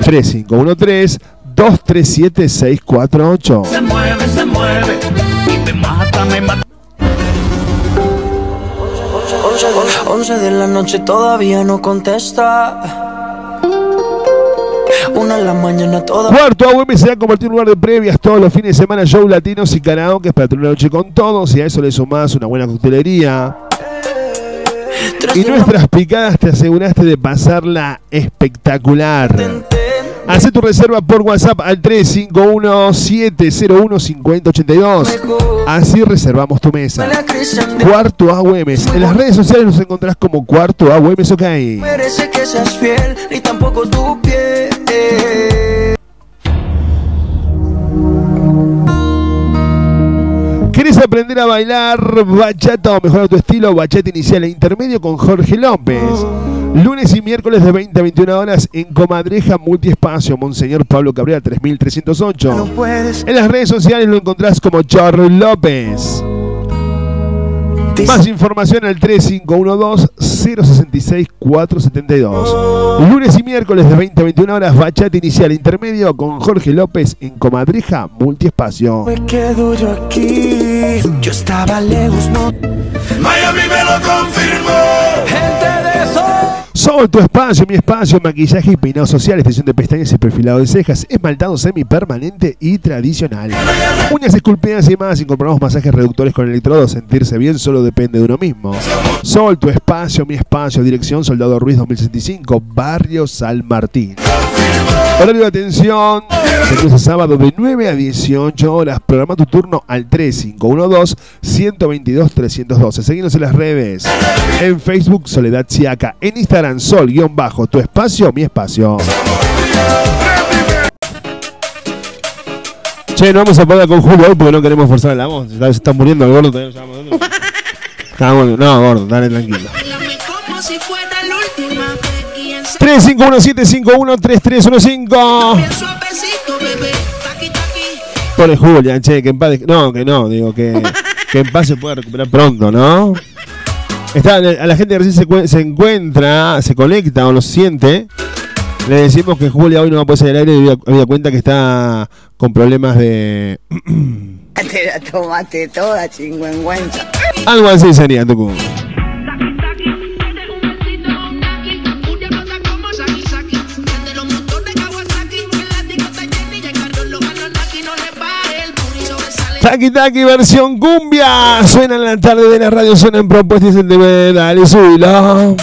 3513 237 648. Se mueve, se mueve. Y me mata, me mata. 11 de la noche todavía no contesta. Una en la mañana toda. Cuarto AUM se ha convertido en un lugar de previas todos los fines de semana, show latinos y karaoke para tener una noche con todos. Y a eso le sumás una buena coctelería. Y nuestras picadas te aseguraste de pasarla espectacular. Haz tu reserva por WhatsApp al 351-701-5082. Así reservamos tu mesa. Cuarto AUM. En las redes sociales nos encontrás como Cuarto AUM, ok. Merece que seas fiel, ni tampoco tu piel. ¿Querés aprender a bailar bachata o mejorar tu estilo? Bachata inicial e intermedio con Jorge López. Lunes y miércoles de 20 a 21 horas en Comadreja Multiespacio, Monseñor Pablo Cabrera 3308. En las redes sociales lo encontrás como Chor López. Más información al 3512-066-472. Lunes y miércoles de 20 a 21 horas, bachata inicial intermedio con Jorge López en Comadreja Multiespacio. Me quedo yo aquí. Yo estaba lejos, no. Miami me lo confirmó. Gente de. Sol, tu espacio, mi espacio, maquillaje y peinado social, extensión de pestañas y perfilado de cejas, esmaltado semipermanente y tradicional. Uñas esculpidas y más, incorporamos masajes reductores con electrodos, sentirse bien solo depende de uno mismo. Sol, tu espacio, mi espacio, dirección Soldado Ruiz 2065, Barrio San Martín. Horario de atención, a sábado de 9 a 18 horas. Programa tu turno al 3512-122-312. Seguimos en las redes. En Facebook, Soledad Siaca. En Instagram, Sol-Bajo. Tu espacio, mi espacio. Che, no vamos a poner con Julio hoy porque no queremos forzar la voz. Se está muriendo el gordo. todavía. Está bueno. No, gordo, dale tranquilo. 351-751-3315. Pobre Julián, che, que en paz. No, que no, digo que, que en paz se pueda recuperar pronto, ¿no? Está, a la gente que recién se, se encuentra, se conecta o lo siente, le decimos que Julia hoy no va a poder salir al aire y había cuenta que está con problemas de. Te la tomaste toda, chingüengüenza. Algo así sería, Tucu. Taki Taki versión cumbia. Suena en la tarde de la radio, suena en propuestas y TV. Dale, subilo.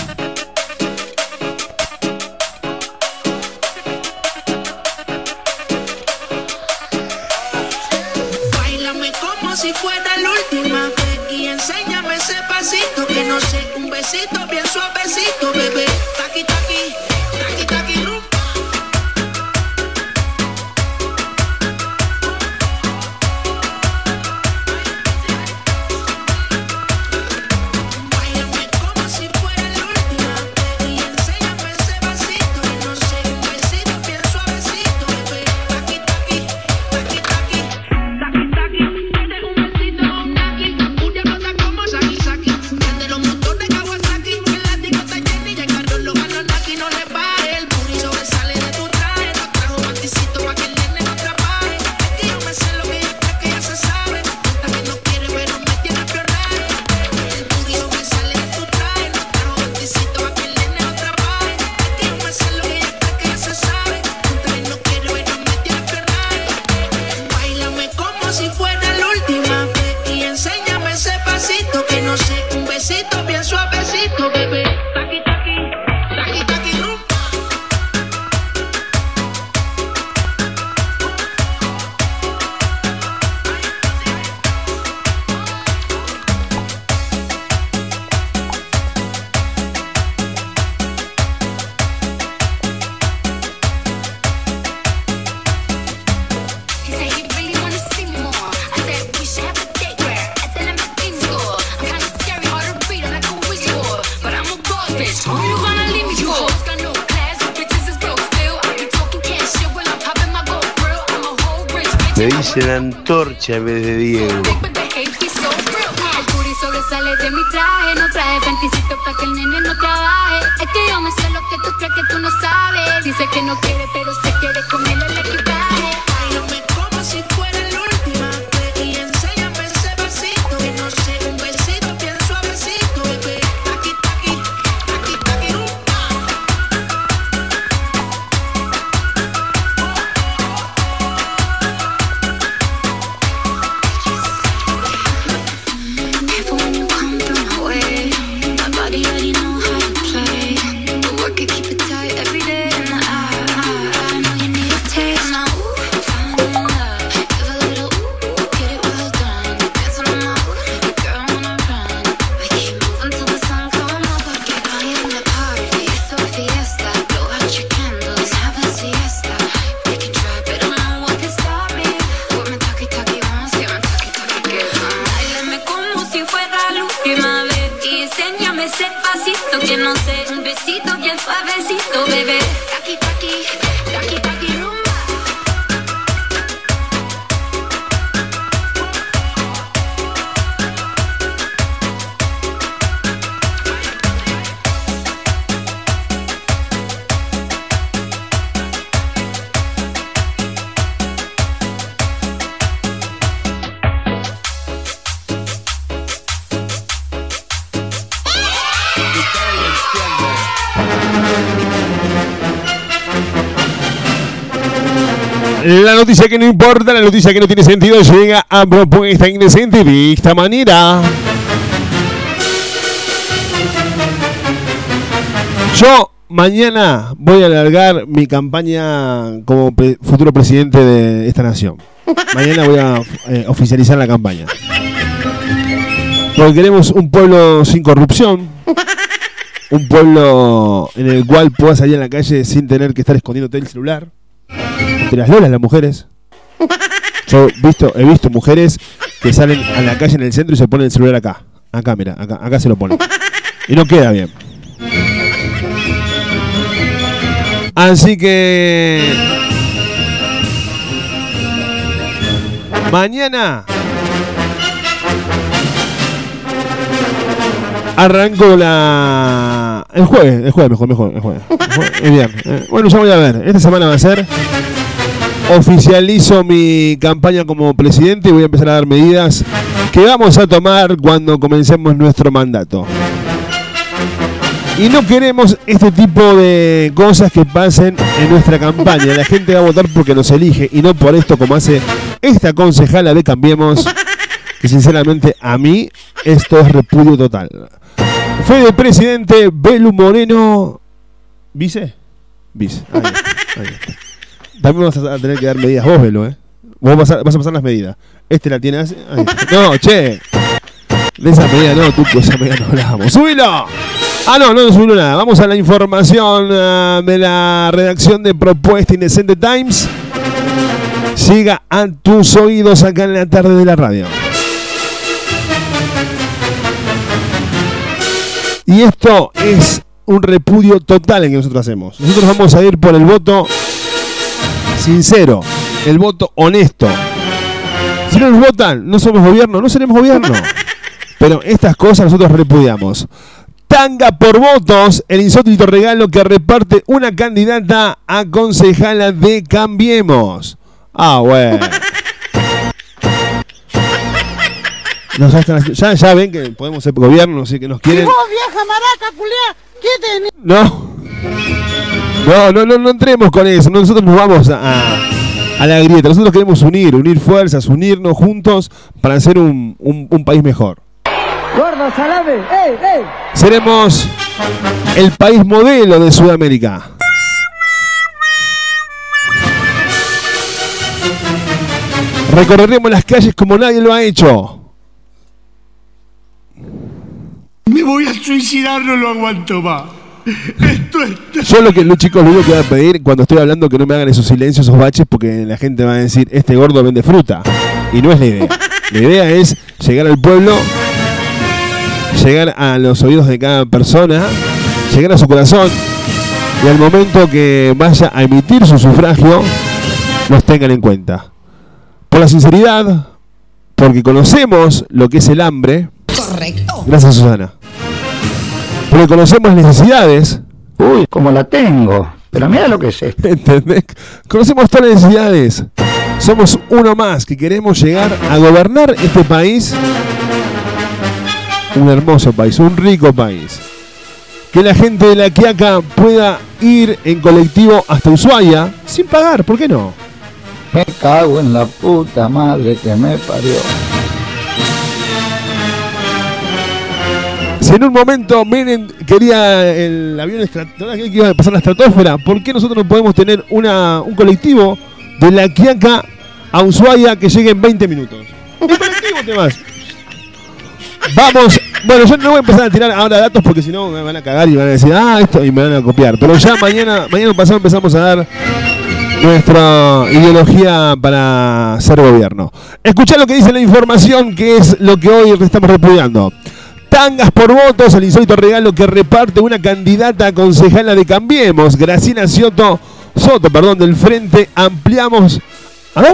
Me dicen antorcha en vez de Diego. Sobresale de mi traje. No trae panticito pa' que el nene no trabaje. Es que yo me sé lo que tú crees que tú no sabes. Dice que no quiere pero se quiere comer el noticia que no importa, la noticia que no tiene sentido llega a propuesta indecente de esta manera. Yo mañana voy a alargar mi campaña como futuro presidente de esta nación. Mañana voy a eh, oficializar la campaña. Porque queremos un pueblo sin corrupción. Un pueblo en el cual puedas salir a la calle sin tener que estar escondiéndote el celular. Las lolas, las mujeres. Yo visto, he visto mujeres que salen a la calle en el centro y se ponen el celular acá. Acá, mira, acá, acá se lo ponen. Y no queda bien. Así que. Mañana. Arranco la. El jueves, el jueves mejor, mejor, el jueves. El viernes. Eh, Bueno, ya voy a ver. Esta semana va a ser. Oficializo mi campaña como presidente y voy a empezar a dar medidas que vamos a tomar cuando comencemos nuestro mandato. Y no queremos este tipo de cosas que pasen en nuestra campaña. La gente va a votar porque nos elige y no por esto como hace esta concejala de Cambiemos. Que sinceramente a mí esto es repudio total. Fede presidente Belu Moreno. ¿Vice? Vice. Ahí está. También vas a tener que dar medidas vos, Belu, ¿eh? Vos vas a, vas a pasar las medidas. Este la tiene así. No, che. De esa medida no, tú, de esa medida no hablamos. ¡Subilo! Ah, no, no, no subilo nada. Vamos a la información ah, de la redacción de Propuesta Indecente Times. Siga a tus oídos acá en la tarde de la radio. Y esto es un repudio total en que nosotros hacemos. Nosotros vamos a ir por el voto sincero, el voto honesto. Si no nos votan, no somos gobierno, no seremos gobierno. Pero estas cosas nosotros repudiamos. Tanga por votos, el insólito regalo que reparte una candidata a concejala de Cambiemos. Ah, bueno. No, ya, están- ya- ya ven que podemos ser gobierno, no sé que nos quieren. vieja maraca, culiá, ¿qué tenés? No. No, no, no, no entremos con eso. Nosotros nos vamos a, a- a la grieta. Nosotros queremos unir, unir fuerzas, unirnos juntos para hacer un, un- un país mejor. Gordo, salame, ey, ey. Seremos el país modelo de Sudamérica. Recorreremos las calles como nadie lo ha hecho. Me voy a suicidar, no lo aguanto más. Esto es... Yo lo que los chicos lo único que voy a pedir cuando estoy hablando que no me hagan esos silencios, esos baches, porque la gente va a decir, este gordo vende fruta. Y no es la idea. La idea es llegar al pueblo, llegar a los oídos de cada persona, llegar a su corazón y al momento que vaya a emitir su sufragio, los tengan en cuenta. por la sinceridad, porque conocemos lo que es el hambre. Correcto. Gracias, Susana. Porque conocemos necesidades. Uy, como la tengo. Pero mira lo que es esto. ¿Entendés? Conocemos todas las necesidades. Somos uno más que queremos llegar a gobernar este país. Un hermoso país, un rico país. Que la gente de la Quiaca pueda ir en colectivo hasta Ushuaia sin pagar, ¿por qué no? Me cago en la puta madre que me parió. Si en un momento Menem quería el avión que iba a pasar la estratosfera, ¿por qué nosotros no podemos tener una, un colectivo de la Quiaca a Ushuaia que llegue en 20 minutos? Un colectivo vas. Vamos, bueno, yo no voy a empezar a tirar ahora datos porque si no me van a cagar y van a decir, ah, esto, y me van a copiar. Pero ya mañana, mañana pasado empezamos a dar nuestra ideología para ser gobierno. Escuchá lo que dice la información, que es lo que hoy estamos repudiando. Tangas por votos, el insólito regalo que reparte una candidata concejala de Cambiemos, Graciela Soto, perdón, del Frente Ampliamos, a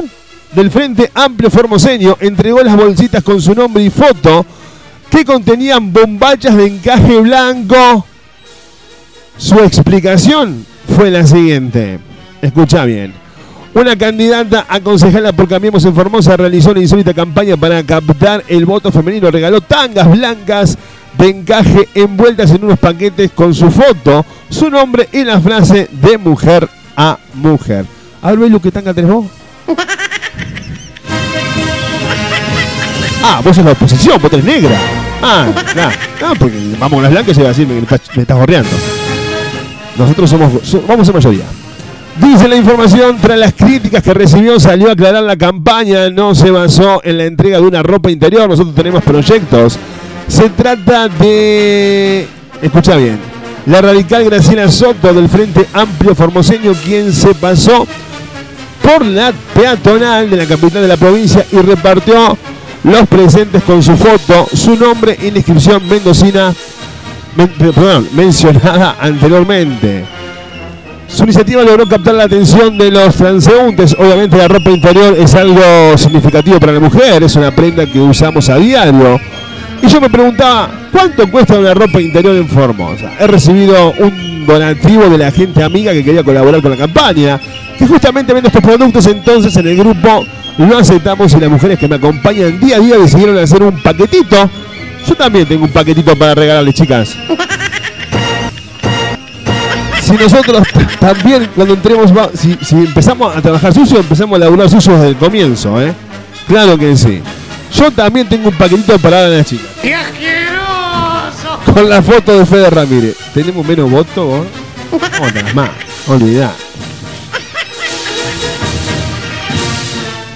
del Frente Amplio Formoseño, entregó las bolsitas con su nombre y foto que contenían bombachas de encaje blanco. Su explicación fue la siguiente. Escucha bien. Una candidata a concejala por Cambiemos en Formosa realizó una insólita campaña para captar el voto femenino. Regaló tangas blancas de encaje envueltas en unos paquetes con su foto, su nombre y la frase de mujer a mujer. A ver, lo que tanga tenés vos. Ah, vos sos la oposición, vos tenés negra. Ah. No, porque vamos con las blancas y va a decir, me, me estás- gorreando. Nosotros somos, so- vamos a mayoría. Dice la información, tras las críticas que recibió, salió a aclarar la campaña, no se basó en la entrega de una ropa interior, nosotros tenemos proyectos. Se trata de... Escucha bien, la radical Graciela Soto del Frente Amplio Formoseño, quien se pasó por la peatonal de la capital de la provincia y repartió los presentes con su foto, su nombre y la inscripción mendocina, men- perdón, mencionada anteriormente. Su iniciativa logró captar la atención de los transeúntes. Obviamente la ropa interior es algo significativo para la mujer, es una prenda que usamos a diario. Y yo me preguntaba, ¿cuánto cuesta una ropa interior en Formosa? He recibido un donativo de la gente amiga que quería colaborar con la campaña, que justamente vende estos productos, entonces en el grupo lo aceptamos y las mujeres que me acompañan día a día decidieron hacer un paquetito. Yo también tengo un paquetito para regalarles, chicas. Si nosotros también cuando entremos, si, si empezamos a trabajar sucio, empezamos a laburar sucio desde el comienzo, ¿eh? Claro que sí. Yo también tengo un paquetito para dar a las chicas. ¡Qué asqueroso! Con la foto de Fede Ramírez. ¿Tenemos menos votos vos? Otras más. Olvidá.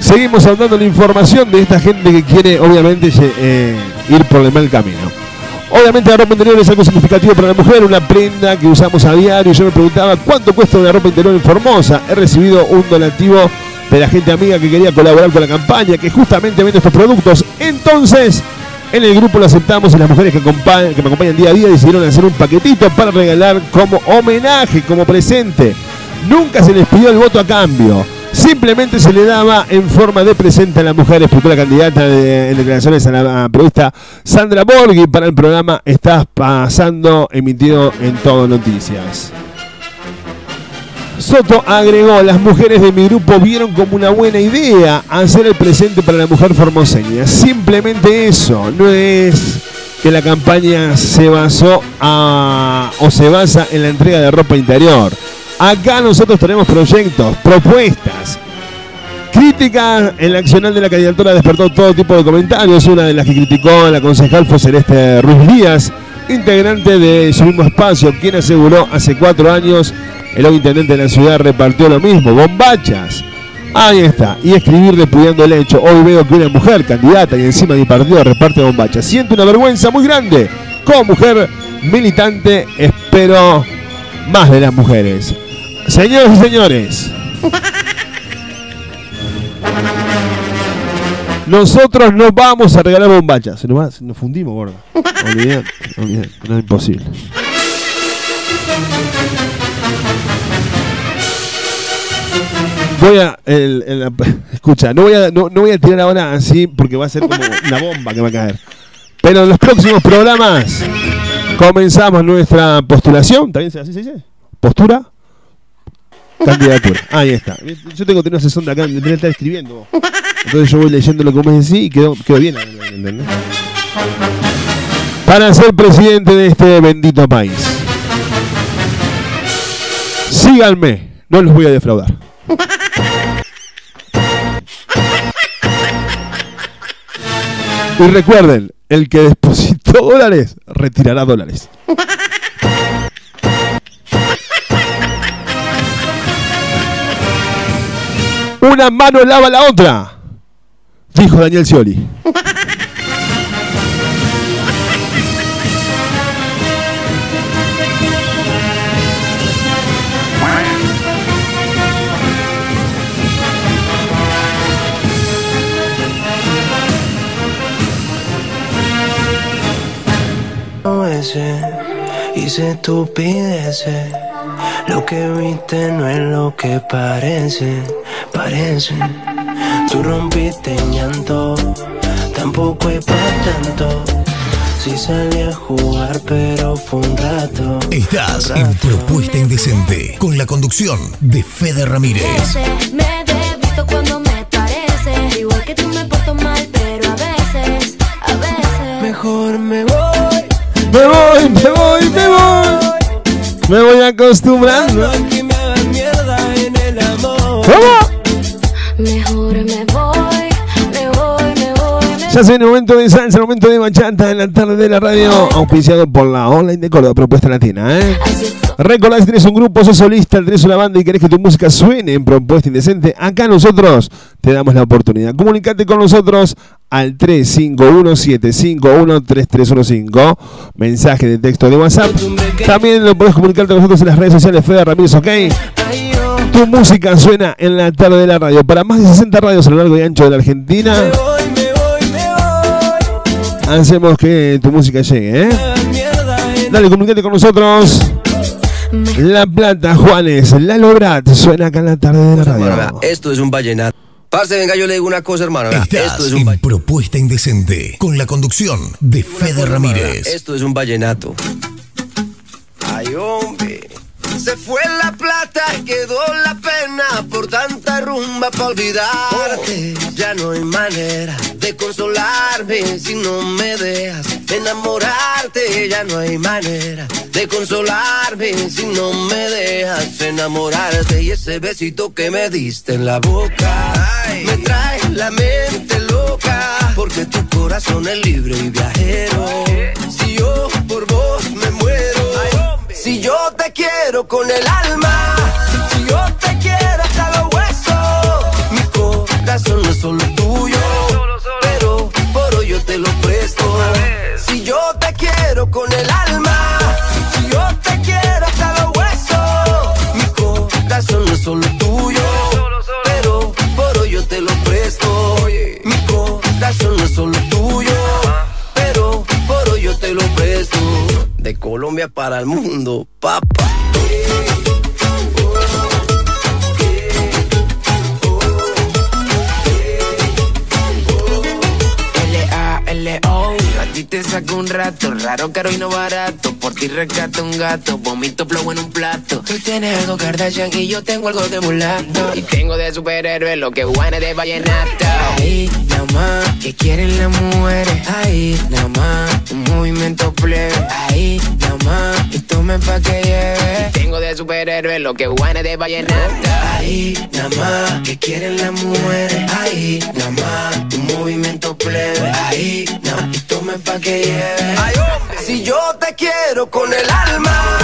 Seguimos dando la información de esta gente que quiere, obviamente, eh, ir por el mal camino. Obviamente la ropa interior es algo significativo para la mujer, una prenda que usamos a diario. Yo me preguntaba cuánto cuesta una ropa interior en Formosa. He recibido un donativo de la gente amiga que quería colaborar con la campaña, que justamente vende estos productos. Entonces, en el grupo lo aceptamos y las mujeres que, acompa- que me acompañan día a día decidieron hacer un paquetito para regalar como homenaje, como presente. Nunca se les pidió el voto a cambio. Simplemente se le daba en forma de presente a la mujer, explicó la candidata de, en declaraciones a la periodista Sandra Borghi para el programa Estás Pasando, emitido en Todo Noticias. Soto agregó, las mujeres de mi grupo vieron como una buena idea hacer el presente para la mujer formoseña. Simplemente eso, no es que la campaña se basó o se basa en la entrega de ropa interior. Acá nosotros tenemos proyectos, propuestas. Crítica en la accional de la candidatura despertó todo tipo de comentarios. Una de las que criticó a la concejal fue Celeste Ruiz Díaz, integrante de su mismo espacio, quien aseguró hace cuatro años el hoy intendente de la ciudad repartió lo mismo, bombachas. Ahí está, y escribir repudiando el hecho. Hoy veo que una mujer candidata y encima de mi partido reparte bombachas. Siento una vergüenza muy grande. Como mujer militante, espero más de las mujeres. Señoras y señores, nosotros no vamos a regalar bombachas. Se nos, nos fundimos, gordo. Olvidate, olvidate, no es imposible. Voy a. el- escucha, no voy, a, no, voy a tirar ahora así porque va a ser como una bomba que va a caer. Pero en los próximos programas comenzamos nuestra postulación. ¿También así se dice? ¿Postura? Candidatura. Ahí está. Yo tengo que tener una sesión de acá, tener que estar escribiendo. Entonces yo voy leyendo lo que vos decís y quedó, quedó bien. Para ser presidente de este bendito país. Síganme, no los voy a defraudar. Y recuerden, el que depositó dólares, retirará dólares. Una mano lava la otra, dijo Daniel Scioli. Lo que viste no es lo que parece, parece. Tú rompiste en llanto, tampoco es para tanto. Sí salí a jugar, pero fue un rato. Estás en Propuesta Indecente con la conducción de Fede Ramírez. Me debito cuando me parece. Igual que tú me porto mal, pero a veces, a veces. Mejor me voy. Me voy, me voy, me voy. Me voy acostumbrando. Que me hagan mierda en el amor. ¿Cómo? Mejor me voy, me voy, me voy, me Ya se viene el momento de salsa, el momento de bachata en la tarde de la radio, auspiciado por la online de Córdoba, propuesta latina, ¿eh? Recordad que tenés un grupo, sos solista, tenés una banda y querés que tu música suene en propuesta indecente. Acá nosotros te damos la oportunidad. Comunicate con nosotros al 351-751-3315. Mensaje de texto de WhatsApp. También lo podés comunicarte con nosotros en las redes sociales Fede Ramírez, ¿ok? Tu música suena en la tarde de la radio. Para más de 60 radios a lo largo y ancho de la Argentina. Hacemos que tu música llegue, ¿eh? Dale, comunicate con nosotros. La Plata, Juanes, La Lobrat, suena acá en la tarde de la radio. Esto es un vallenato. Parce, venga, yo le digo una cosa, hermano. Estás Esto es un en Propuesta Indecente con la conducción de Fede Ramírez. Esto es un vallenato. Ay, hombre. Se fue la plata, quedó la pena por tanta rumba para olvidarte. Ya no hay manera de consolarme si no me dejas enamorarte. Ya no hay manera de consolarme si no me dejas enamorarte. Y ese besito que me diste en la boca me trae la mente loca. Porque tu corazón es libre y viajero. Si yo por vos me muero. Si yo te quiero con el alma, si yo te quiero hasta los huesos, mi corazón no es solo tuyo, pero por hoy yo te lo presto. Si yo te quiero con el alma, si yo te quiero hasta los huesos, mi corazón no es solo tuyo, pero por hoy yo te lo presto. Mi corazón no es solo tuyo, pero por hoy yo te lo presto. Colombia para el mundo, papá. L-A-L-O A ti te saco un rato Raro, caro y no barato. Por ti rescato un gato Vomito flow en un plato. Tú tienes algo Kardashian Y yo tengo algo de mulato. Y tengo de superhéroe Lo que Juan es de vallenato Ahí, nada más Que quieren las mujeres. Ahí, nada más Un movimiento plebe pa' que lleve Y tengo de superhéroe Lo que Juan es de vallenato Ahí, nada más, que quieren las mujeres. Ahí, nada más, un movimiento plebe. Ahí, nada más, y tome pa' que lleve. Si yo te quiero con el alma,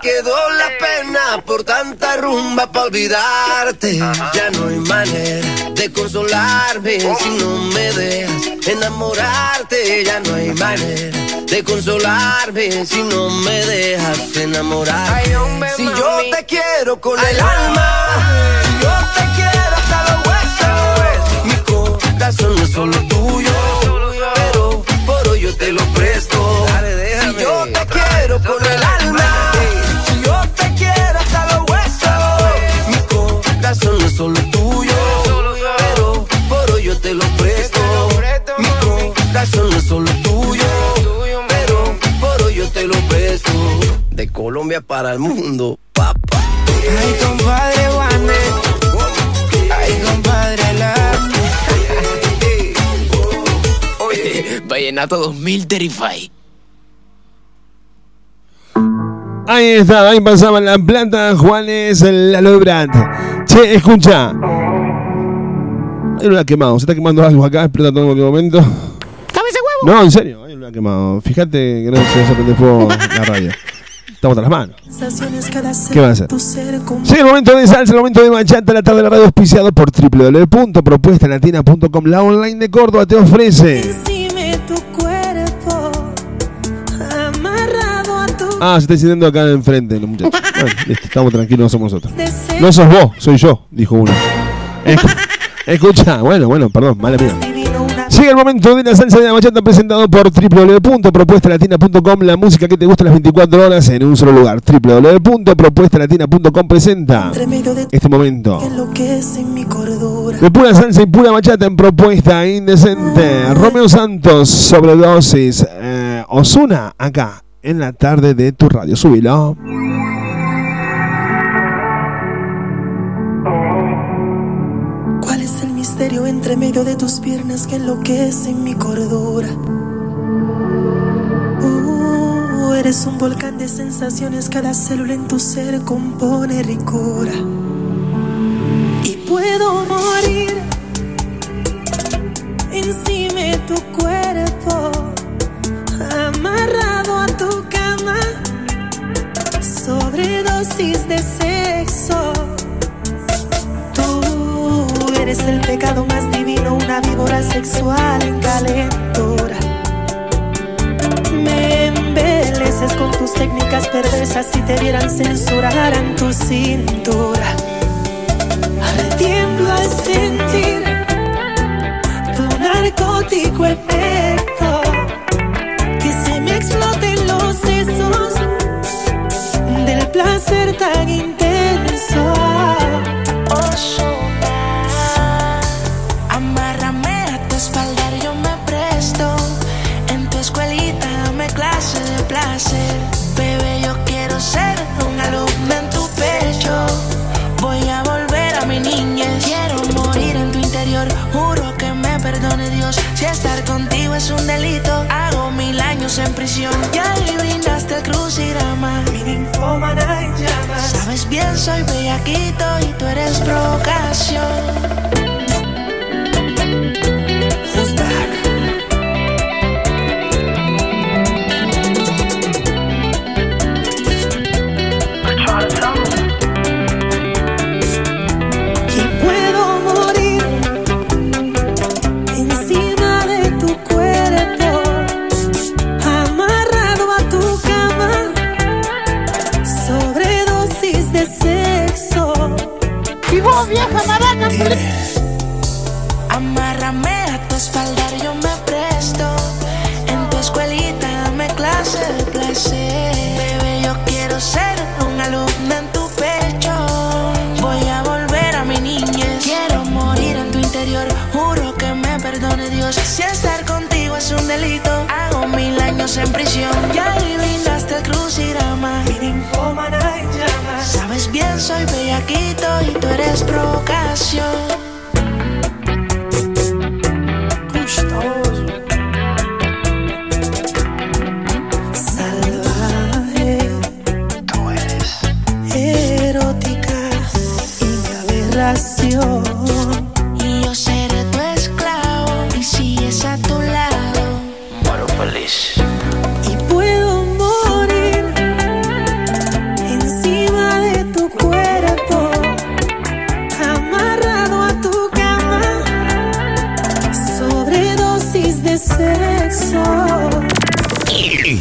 quedó la pena por tanta rumba para olvidarte. Ya no hay manera de consolarme si no me dejas enamorarte. Ya no hay manera de consolarme si no me dejas enamorar. si yo te quiero con el alma, si yo te quiero hasta los huesos, mi corazón no es solo tuyo, corazón no es solo tuyo, pero por hoy yo te lo presto. De Colombia para el mundo, papá. Ay, compadre Juanes. Ay, compadre la. Oye, Vallenato 2000 Terrify. Ahí está, ahí pasaba la planta Juanes la Brand. Che, escucha. Hay una quemado, se está quemando algo acá, explota todo en cualquier momento. No, en serio, hay una quemado. Fíjate que no se se prende fuego la radio. Estamos a las manos. ¿Qué va a hacer? Llega el momento de salsa, el momento de bachata, la tarde de la radio auspiciado por www.propuestalatina.com. La online de Córdoba te ofrece. Ah, se está diciendo acá enfrente, los muchachos. Bueno, listo, estamos tranquilos, no somos nosotros. No sos vos, soy yo, dijo uno. Escu- Escucha, bueno, bueno, perdón, mala mía. Sigue el momento de la salsa de la bachata presentado por www.propuestalatina.com. La música que te gusta las 24 horas en un solo lugar. www.propuestalatina.com presenta este momento de pura salsa y pura bachata en propuesta indecente. Romeo Santos, sobredosis. Eh, Osuna, acá en la tarde de tu radio. Súbilo. Entre medio de tus piernas que enloquece en mi cordura? Uh, eres un volcán de sensaciones, cada célula en tu ser compone ricura. Y puedo morir encima de tu cuerpo, amarrado a tu cama, sobredosis de sexo. Eres el pecado más divino, una víbora sexual en calentura. Me embeleces con tus técnicas perversas si te vieran censurar en tu cintura. Tiemblo al sentir tu narcótico efecto. Que se me exploten los sesos del placer tan intenso. Es un delito, hago mil años en prisión. Ya le brindaste el crucigrama. Mi ninfómana en llamas. Sabes bien, soy bellaquito y tú eres provocación. Vieja maraca, Amárrame a tu espalda, yo me presto. En tu escuelita dame clase de placer. Bebé, yo quiero ser un alumno en tu pecho. Voy a volver a mi niñez. Quiero morir en tu interior. Juro que me perdone Dios. Si estar contigo es un delito, hago mil años en prisión. Ya le brindaste el crucigrama. Mi soy bellaquito y tú eres provocación.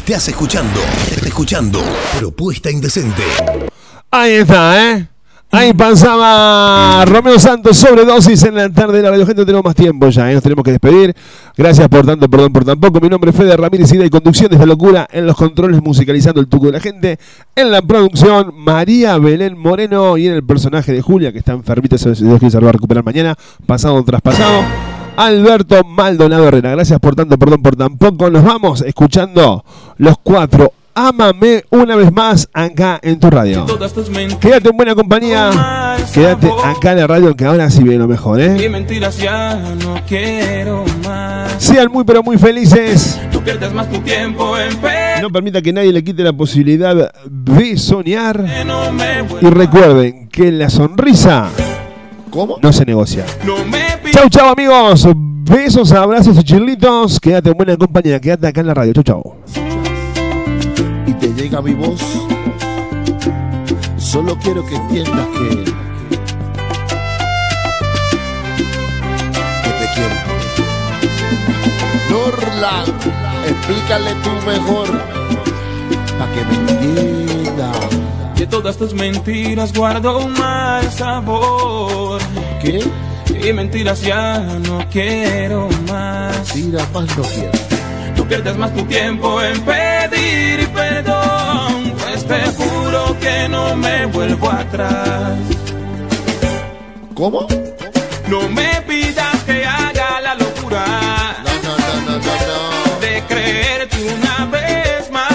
Estás escuchando, escuchando Propuesta Indecente. Ahí está, ¿eh? Ahí pasaba Romeo Santos sobredosis en la tarde de la radio. Gente, tenemos más tiempo ya, ¿eh? nos tenemos que despedir. Gracias por tanto, perdón por tan poco. Mi nombre es Fede Ramírez, idea y conducción desde locura en los controles musicalizando el tuco de la gente. En la producción, María Belén Moreno y en el personaje de Julia, que está enfermita, se, se, se va a recuperar mañana, pasado tras pasado. Alberto Maldonado Herrera. Gracias por tanto, perdón por tan poco. Nos vamos escuchando los cuatro. Ámame una vez más acá en tu radio. Quédate en buena compañía. Quédate acá en la radio que ahora sí viene lo mejor, ¿eh? Y mentiras ya no quiero más. Sean muy pero muy felices. Tú pierdes más tu tiempo en No permita que nadie le quite la posibilidad de soñar. Y recuerden que la sonrisa no se negocia. No me Chau, chau, amigos. Besos, abrazos y chilitos. Quédate en buena compañía. Quédate acá en la radio. Chau, chau. y te llega mi voz, solo quiero que entiendas que, que te quiero. Norla, explícale tú mejor, para que me entienda. De todas tus mentiras guardo un mal sabor. ¿Qué? Y mentiras ya no quiero más. Mira, más no quiero. Tú pierdes más tu tiempo en pedir perdón. Pues te juro que no me vuelvo atrás. ¿Cómo? No me pidas que haga la locura. No, no, no, no, no, no. De creerte una vez más.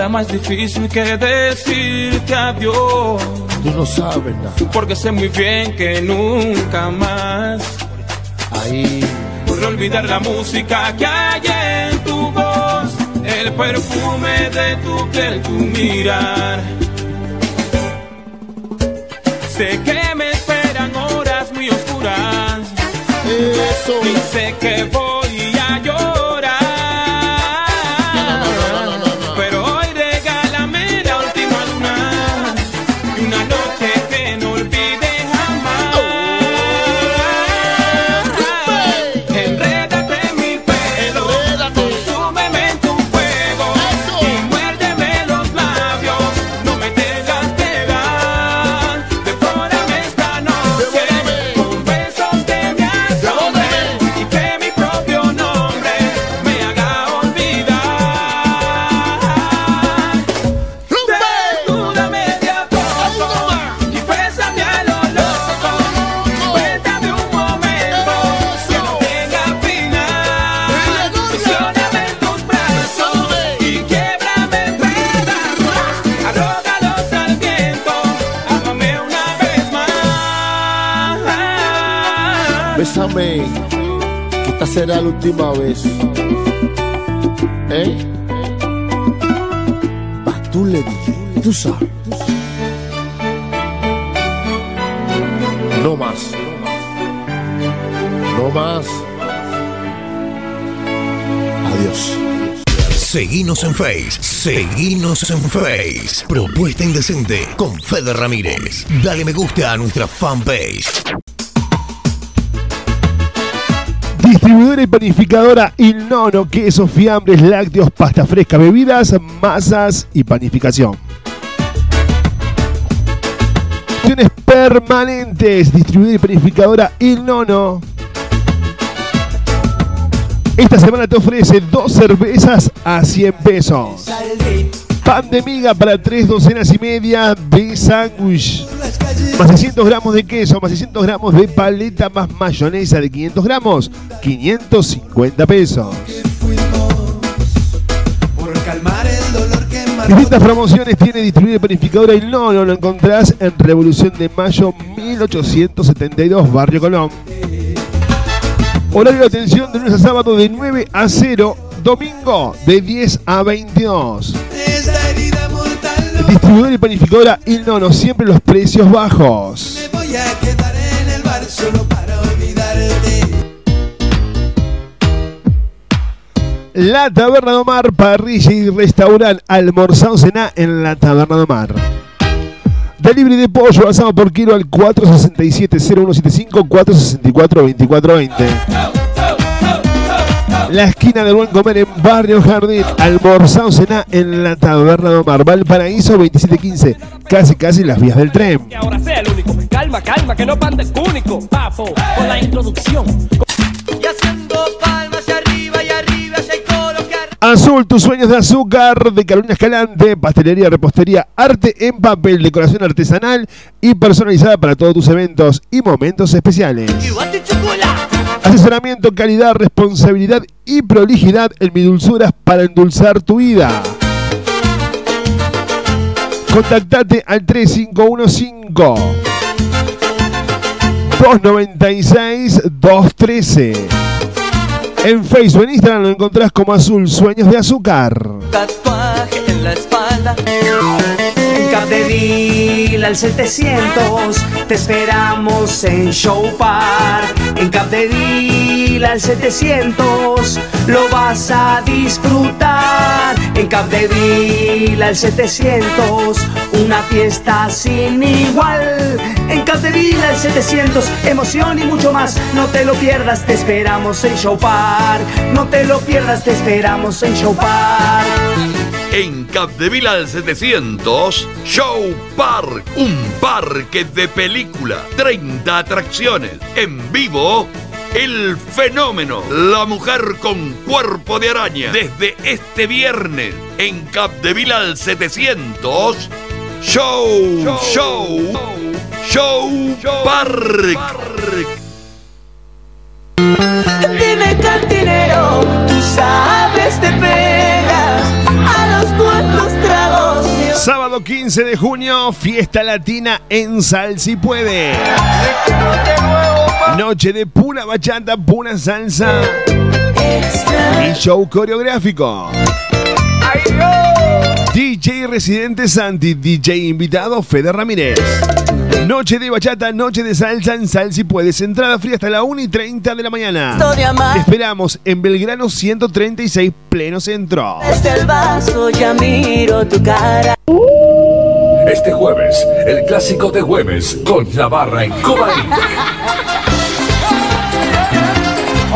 Nada más difícil que decirte adiós. Tú no sabes nada. Porque sé muy bien que nunca más. Ahí. Podré olvidar la música que hay en tu voz. El perfume de tu piel, tu mirar. Sé que me esperan horas muy oscuras. Eso. Y sé que voy última vez. ¿Eh? Va, tú le dije, tú sabes. No más. No más. Adiós. Seguinos en Face. Seguinos en Face. Propuesta Indecente con Fede Ramírez. Dale me gusta a nuestra fanpage. Distribuidora y panificadora Il Nono, quesos, fiambres, lácteos, pasta fresca, bebidas, masas y panificación. Permanentes. Distribuidora y panificadora Il Nono. Esta semana te ofrece dos cervezas a 100 pesos. Pan de miga para tres docenas y media de sándwich. Más 600 gramos de queso, más 600 gramos de paleta, más mayonesa de 500 gramos, 550 pesos. Distintas promociones tiene distribuidor y panificadora y no, no lo encontrás en Revolución de Mayo 1872, Barrio Colón. Horario de atención de lunes a sábado de 9 a 0, domingo de 10 a 22. Distribuidor y panificadora Il Nono, siempre los precios bajos. me voy a quedar en el bar solo para olvidarte. La Taberna de Mar, parrilla y restaurante, almorzado cená en la Taberna de Mar. Delivery de pollo asado por kilo al 467-0175, 464-2420. La esquina del buen comer en Barrio Jardín, almorzado cená en la Taberna de Mar, Valparaíso 2715, casi casi las vías del tren. Que ahora sea el único. Calma, calma, que no pande único. Papo, con la introducción. Azul, tus sueños de azúcar de Carolina Escalante, pastelería, repostería, arte en papel, decoración artesanal y personalizada para todos tus eventos y momentos especiales. Asesoramiento, calidad, responsabilidad y prolijidad en mi dulzuras para endulzar tu vida. Contactate al 3515 296 213. En Facebook, en Instagram lo encontrás como Azul Sueños de Azúcar. Tatuaje en la espalda. En Capdeville al 700 te esperamos en Show Park. En Capdeville al 700 lo vas a disfrutar. En Capdeville al 700 una fiesta sin igual. En Capdeville al 700 emoción y mucho más. No te lo pierdas, te esperamos en Show Park. No te lo pierdas, te esperamos en Show Park. En Capdeville al 700, Show Park, un parque de película, 30 atracciones, en vivo, el fenómeno, la mujer con cuerpo de araña, desde este viernes, en Capdeville al 700, Show, Show, Show, Park. Dime cantinero, tú sabes te pegas Sábado 15 de junio, fiesta latina en Sal Si Puede. Noche de pura bachata, pura salsa y show coreográfico. DJ residente Santi, DJ invitado Fede Ramírez. Noche de bachata, noche de salsa en Sal Si Puedes. Entrada fría hasta la 1 y 30 de la mañana. Te esperamos en Belgrano 136, pleno centro. Desde el vaso ya miro tu cara. Este jueves, el clásico de jueves con la barra en. Todo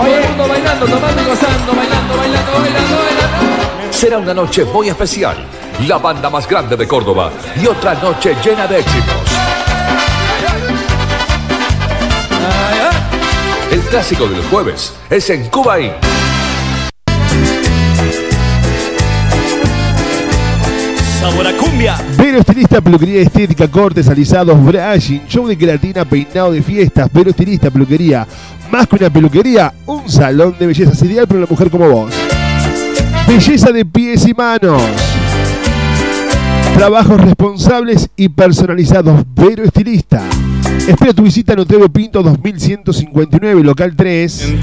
el mundo bailando, tomando gozando, bailando, bailando, bailando, bailando. Será una noche muy especial. La banda más grande de Córdoba y otra noche llena de éxitos. El clásico del jueves es en Cuba Inc. Sabor a cumbia. Vero Estilista, peluquería estética, cortes, alisados, brushing, show de queratina, peinado de fiestas. Vero Estilista, peluquería. Más que una peluquería, un salón de belleza ideal para una mujer como vos. Belleza de pies y manos. Trabajos responsables y personalizados. Vero Estilista. Espera tu visita en Otero Pinto 2159, local 3.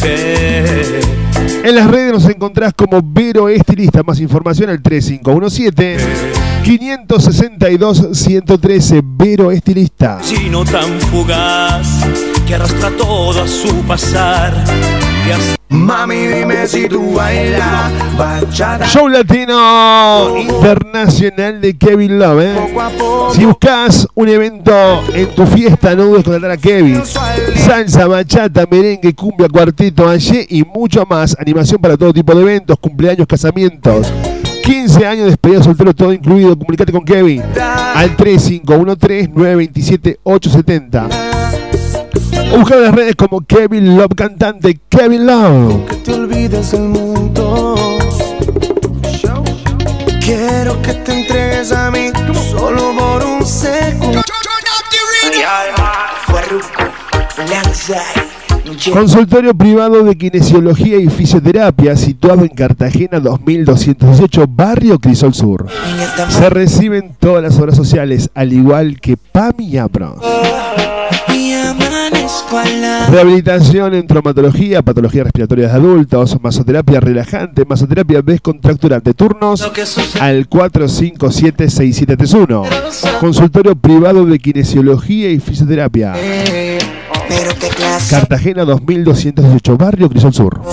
En las redes nos encontrás como Vero Estilista. Más información al 3517 562 113. Vero Estilista. Chino tan fugaz que arrastra todo a su pasar. Mami, dime si tú bailas bachata. Show Latino Internacional de Kevin Love. ¿eh? Si buscas un evento en tu fiesta, no dudes contratar a Kevin. Salsa, bachata, merengue, cumbia, cuarteto, allí y mucho más. Animación para todo tipo de eventos, cumpleaños, casamientos. 15 años de despedida soltero, todo incluido. Comunicate con Kevin al 3513-927-870. O buscar las redes como Kevin Love Cantante, Kevin Love. Quiero que te entregues a mí solo por un segundo. Consultorio privado de kinesiología y fisioterapia situado en Cartagena 2208, barrio Crisol Sur. Se reciben todas las obras sociales, al igual que PAMI y Rehabilitación en traumatología, patologías respiratorias de adultos, masoterapia relajante, masoterapia descontracturante. Turnos al 457-6731. Consultorio privado de kinesiología y fisioterapia. Clase Cartagena 2218, Barrio Crisol Sur. de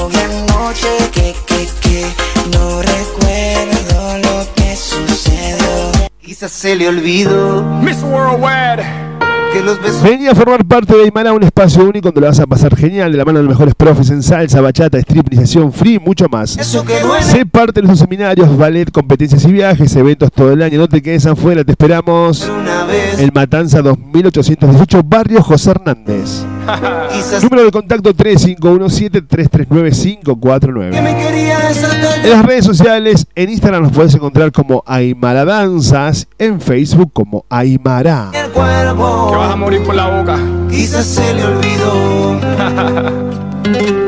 noche que, que, que no recuerdo lo que sucedió. Quizás se le olvidó. Miss Worldwide. Que los besos. Vení a formar parte de Aymara, un espacio único donde lo vas a pasar genial, de la mano de los mejores profes en salsa, bachata, strip, iniciación, free, y mucho más. Eso que duele. Sé parte de nuestros seminarios, ballet, competencias y viajes, eventos todo el año. No te quedes afuera, te esperamos. Una vez. El Matanza 2818, Barrio José Hernández. Quizás Número de contacto 3517-339-549. que me quería desatar. En las redes sociales, en Instagram nos puedes encontrar como Aymara Danzas, en Facebook como Aymara. El cuerpo. Que vas a morir por la boca. Quizás se le olvidó.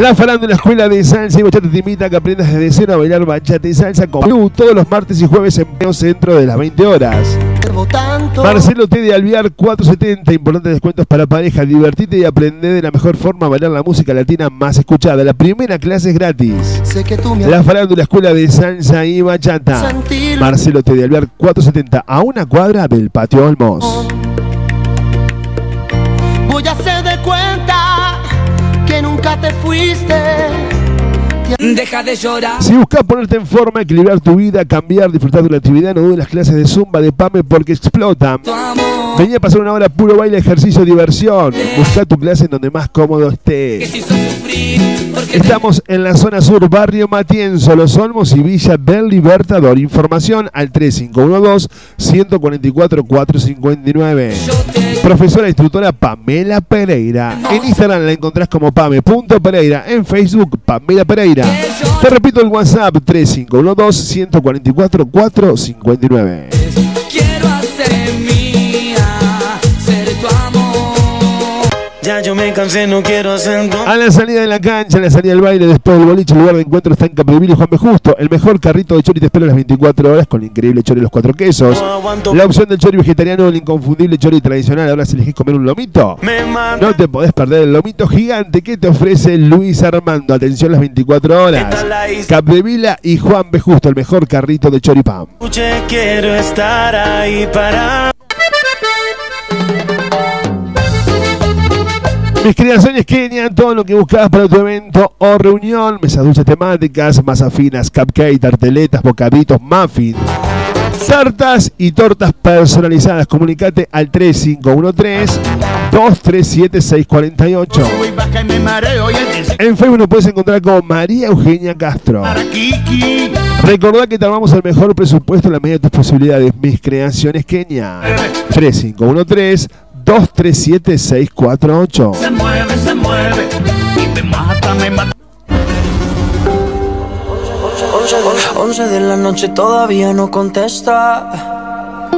La farándula Escuela de Salsa y Bachata te invita a que aprendas desde cero a bailar bachata y salsa con Blue todos los martes y jueves en Peo Centro de las 20 horas. Marcelo T de Alviar 470, importantes descuentos para pareja, divertite y aprende de la mejor forma a bailar la música latina más escuchada. La primera clase es gratis. Sé que tú me La farándula Escuela de Salsa y Bachata. Sentir. Marcelo T de Alviar 470, a una cuadra del Patio Olmos. Voy a hacer de cuenta nunca te fuiste. Deja de llorar. Si buscas ponerte en forma, equilibrar tu vida, cambiar, disfrutar de una actividad, no dudes las clases de Zumba de PAME porque explotan. Vení a pasar una hora puro baile, ejercicio, diversión. Busca tu clase en donde más cómodo estés. Estamos en la zona sur, barrio Matienzo, Los Olmos y Villa del Libertador. Información al 3512-144-459 profesora instructora Pamela Pereira. En Instagram la encontrás como pame.pereira. En Facebook, Pamela Pereira. Te repito el WhatsApp 3512 144 459. Ya yo me cansé, no quiero hacer A la salida de la cancha, a la salida del baile, después del boliche, el lugar de encuentro está en Capdeville y Juan B. Justo. El mejor carrito de chori te espera a las 24 horas con el increíble chori de los cuatro quesos. La opción del chori vegetariano, el inconfundible chori tradicional. Ahora si elegís comer un lomito, no te podés perder el lomito gigante que te ofrece Luis Armando. Atención las 24 horas. Capdevila y Juan B. Justo, el mejor carrito de choripán. Quiero estar ahí para. Mis creaciones Kenia, todo lo que buscabas para tu evento o reunión, mesas dulces temáticas, masas finas, cupcake, tarteletas, bocaditos, muffins, tartas y tortas personalizadas. Comunicate al 3513-237-648. En Facebook nos puedes encontrar como María Eugenia Castro. Recordá que te armamos el mejor presupuesto en la medida de tus posibilidades. Mis creaciones Kenia. 3513 237 648. Se mueve, se mueve. Y me mata, me mata. 11 de la noche todavía no contesta.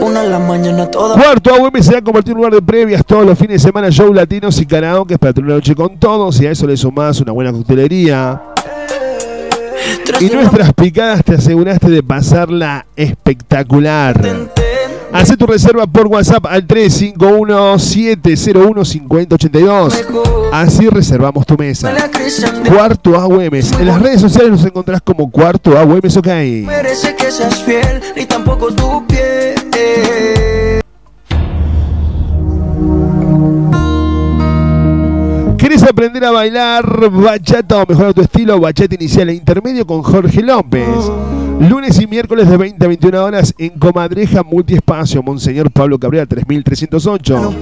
Una en la mañana toda. Cuarto AUM se ha convertido en un lugar de previas todos los fines de semana, show latinos y karaoke para tener una noche con todos. Y a eso le sumás una buena coctelería. Y nuestras picadas te aseguraste de pasarla espectacular. Haz tu reserva por WhatsApp al 351-701-5082. Así reservamos tu mesa. Cuarto AUM. En las redes sociales nos encontrás como Cuarto AUM, ok. Merece que seas fiel, ni tampoco tu piel. ¿Querés aprender a bailar bachata o mejorar tu estilo? Bachata inicial e intermedio con Jorge López. Lunes y miércoles de 20 a 21 horas en Comadreja Multiespacio, Monseñor Pablo Cabrera 3308.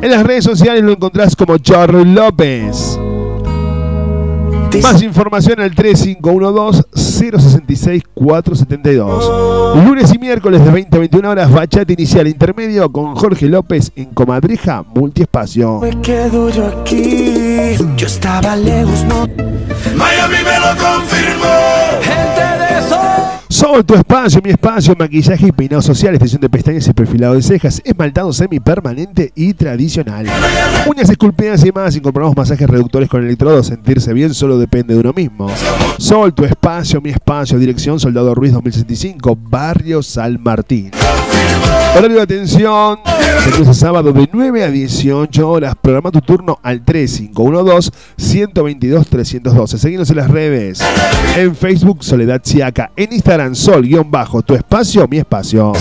En las redes sociales lo encontrás como Chor López. Más información al 3512-066-472. Lunes y miércoles de 20 a 21 horas, bachata inicial intermedio con Jorge López en Comadreja Multiespacio. Me quedo yo aquí. Yo estaba lejos, no. Miami me lo confirmó. Gente de. Sol, tu espacio, mi espacio, maquillaje y peinado social, extensión de pestañas y perfilado de cejas, esmaltado semipermanente y tradicional. Uñas esculpidas y más, incorporamos masajes reductores con electrodos. Sentirse bien solo depende de uno mismo. Sol, tu espacio, mi espacio, dirección Soldado Ruiz 2065, Barrio San Martín. Horario de atención, a sábado de 9 a 18 horas. Programa tu turno al 3512-122-312. Seguimos en las redes. En Facebook, Soledad Chiaca. En Instagram, Sol-Bajo, tu espacio, mi espacio.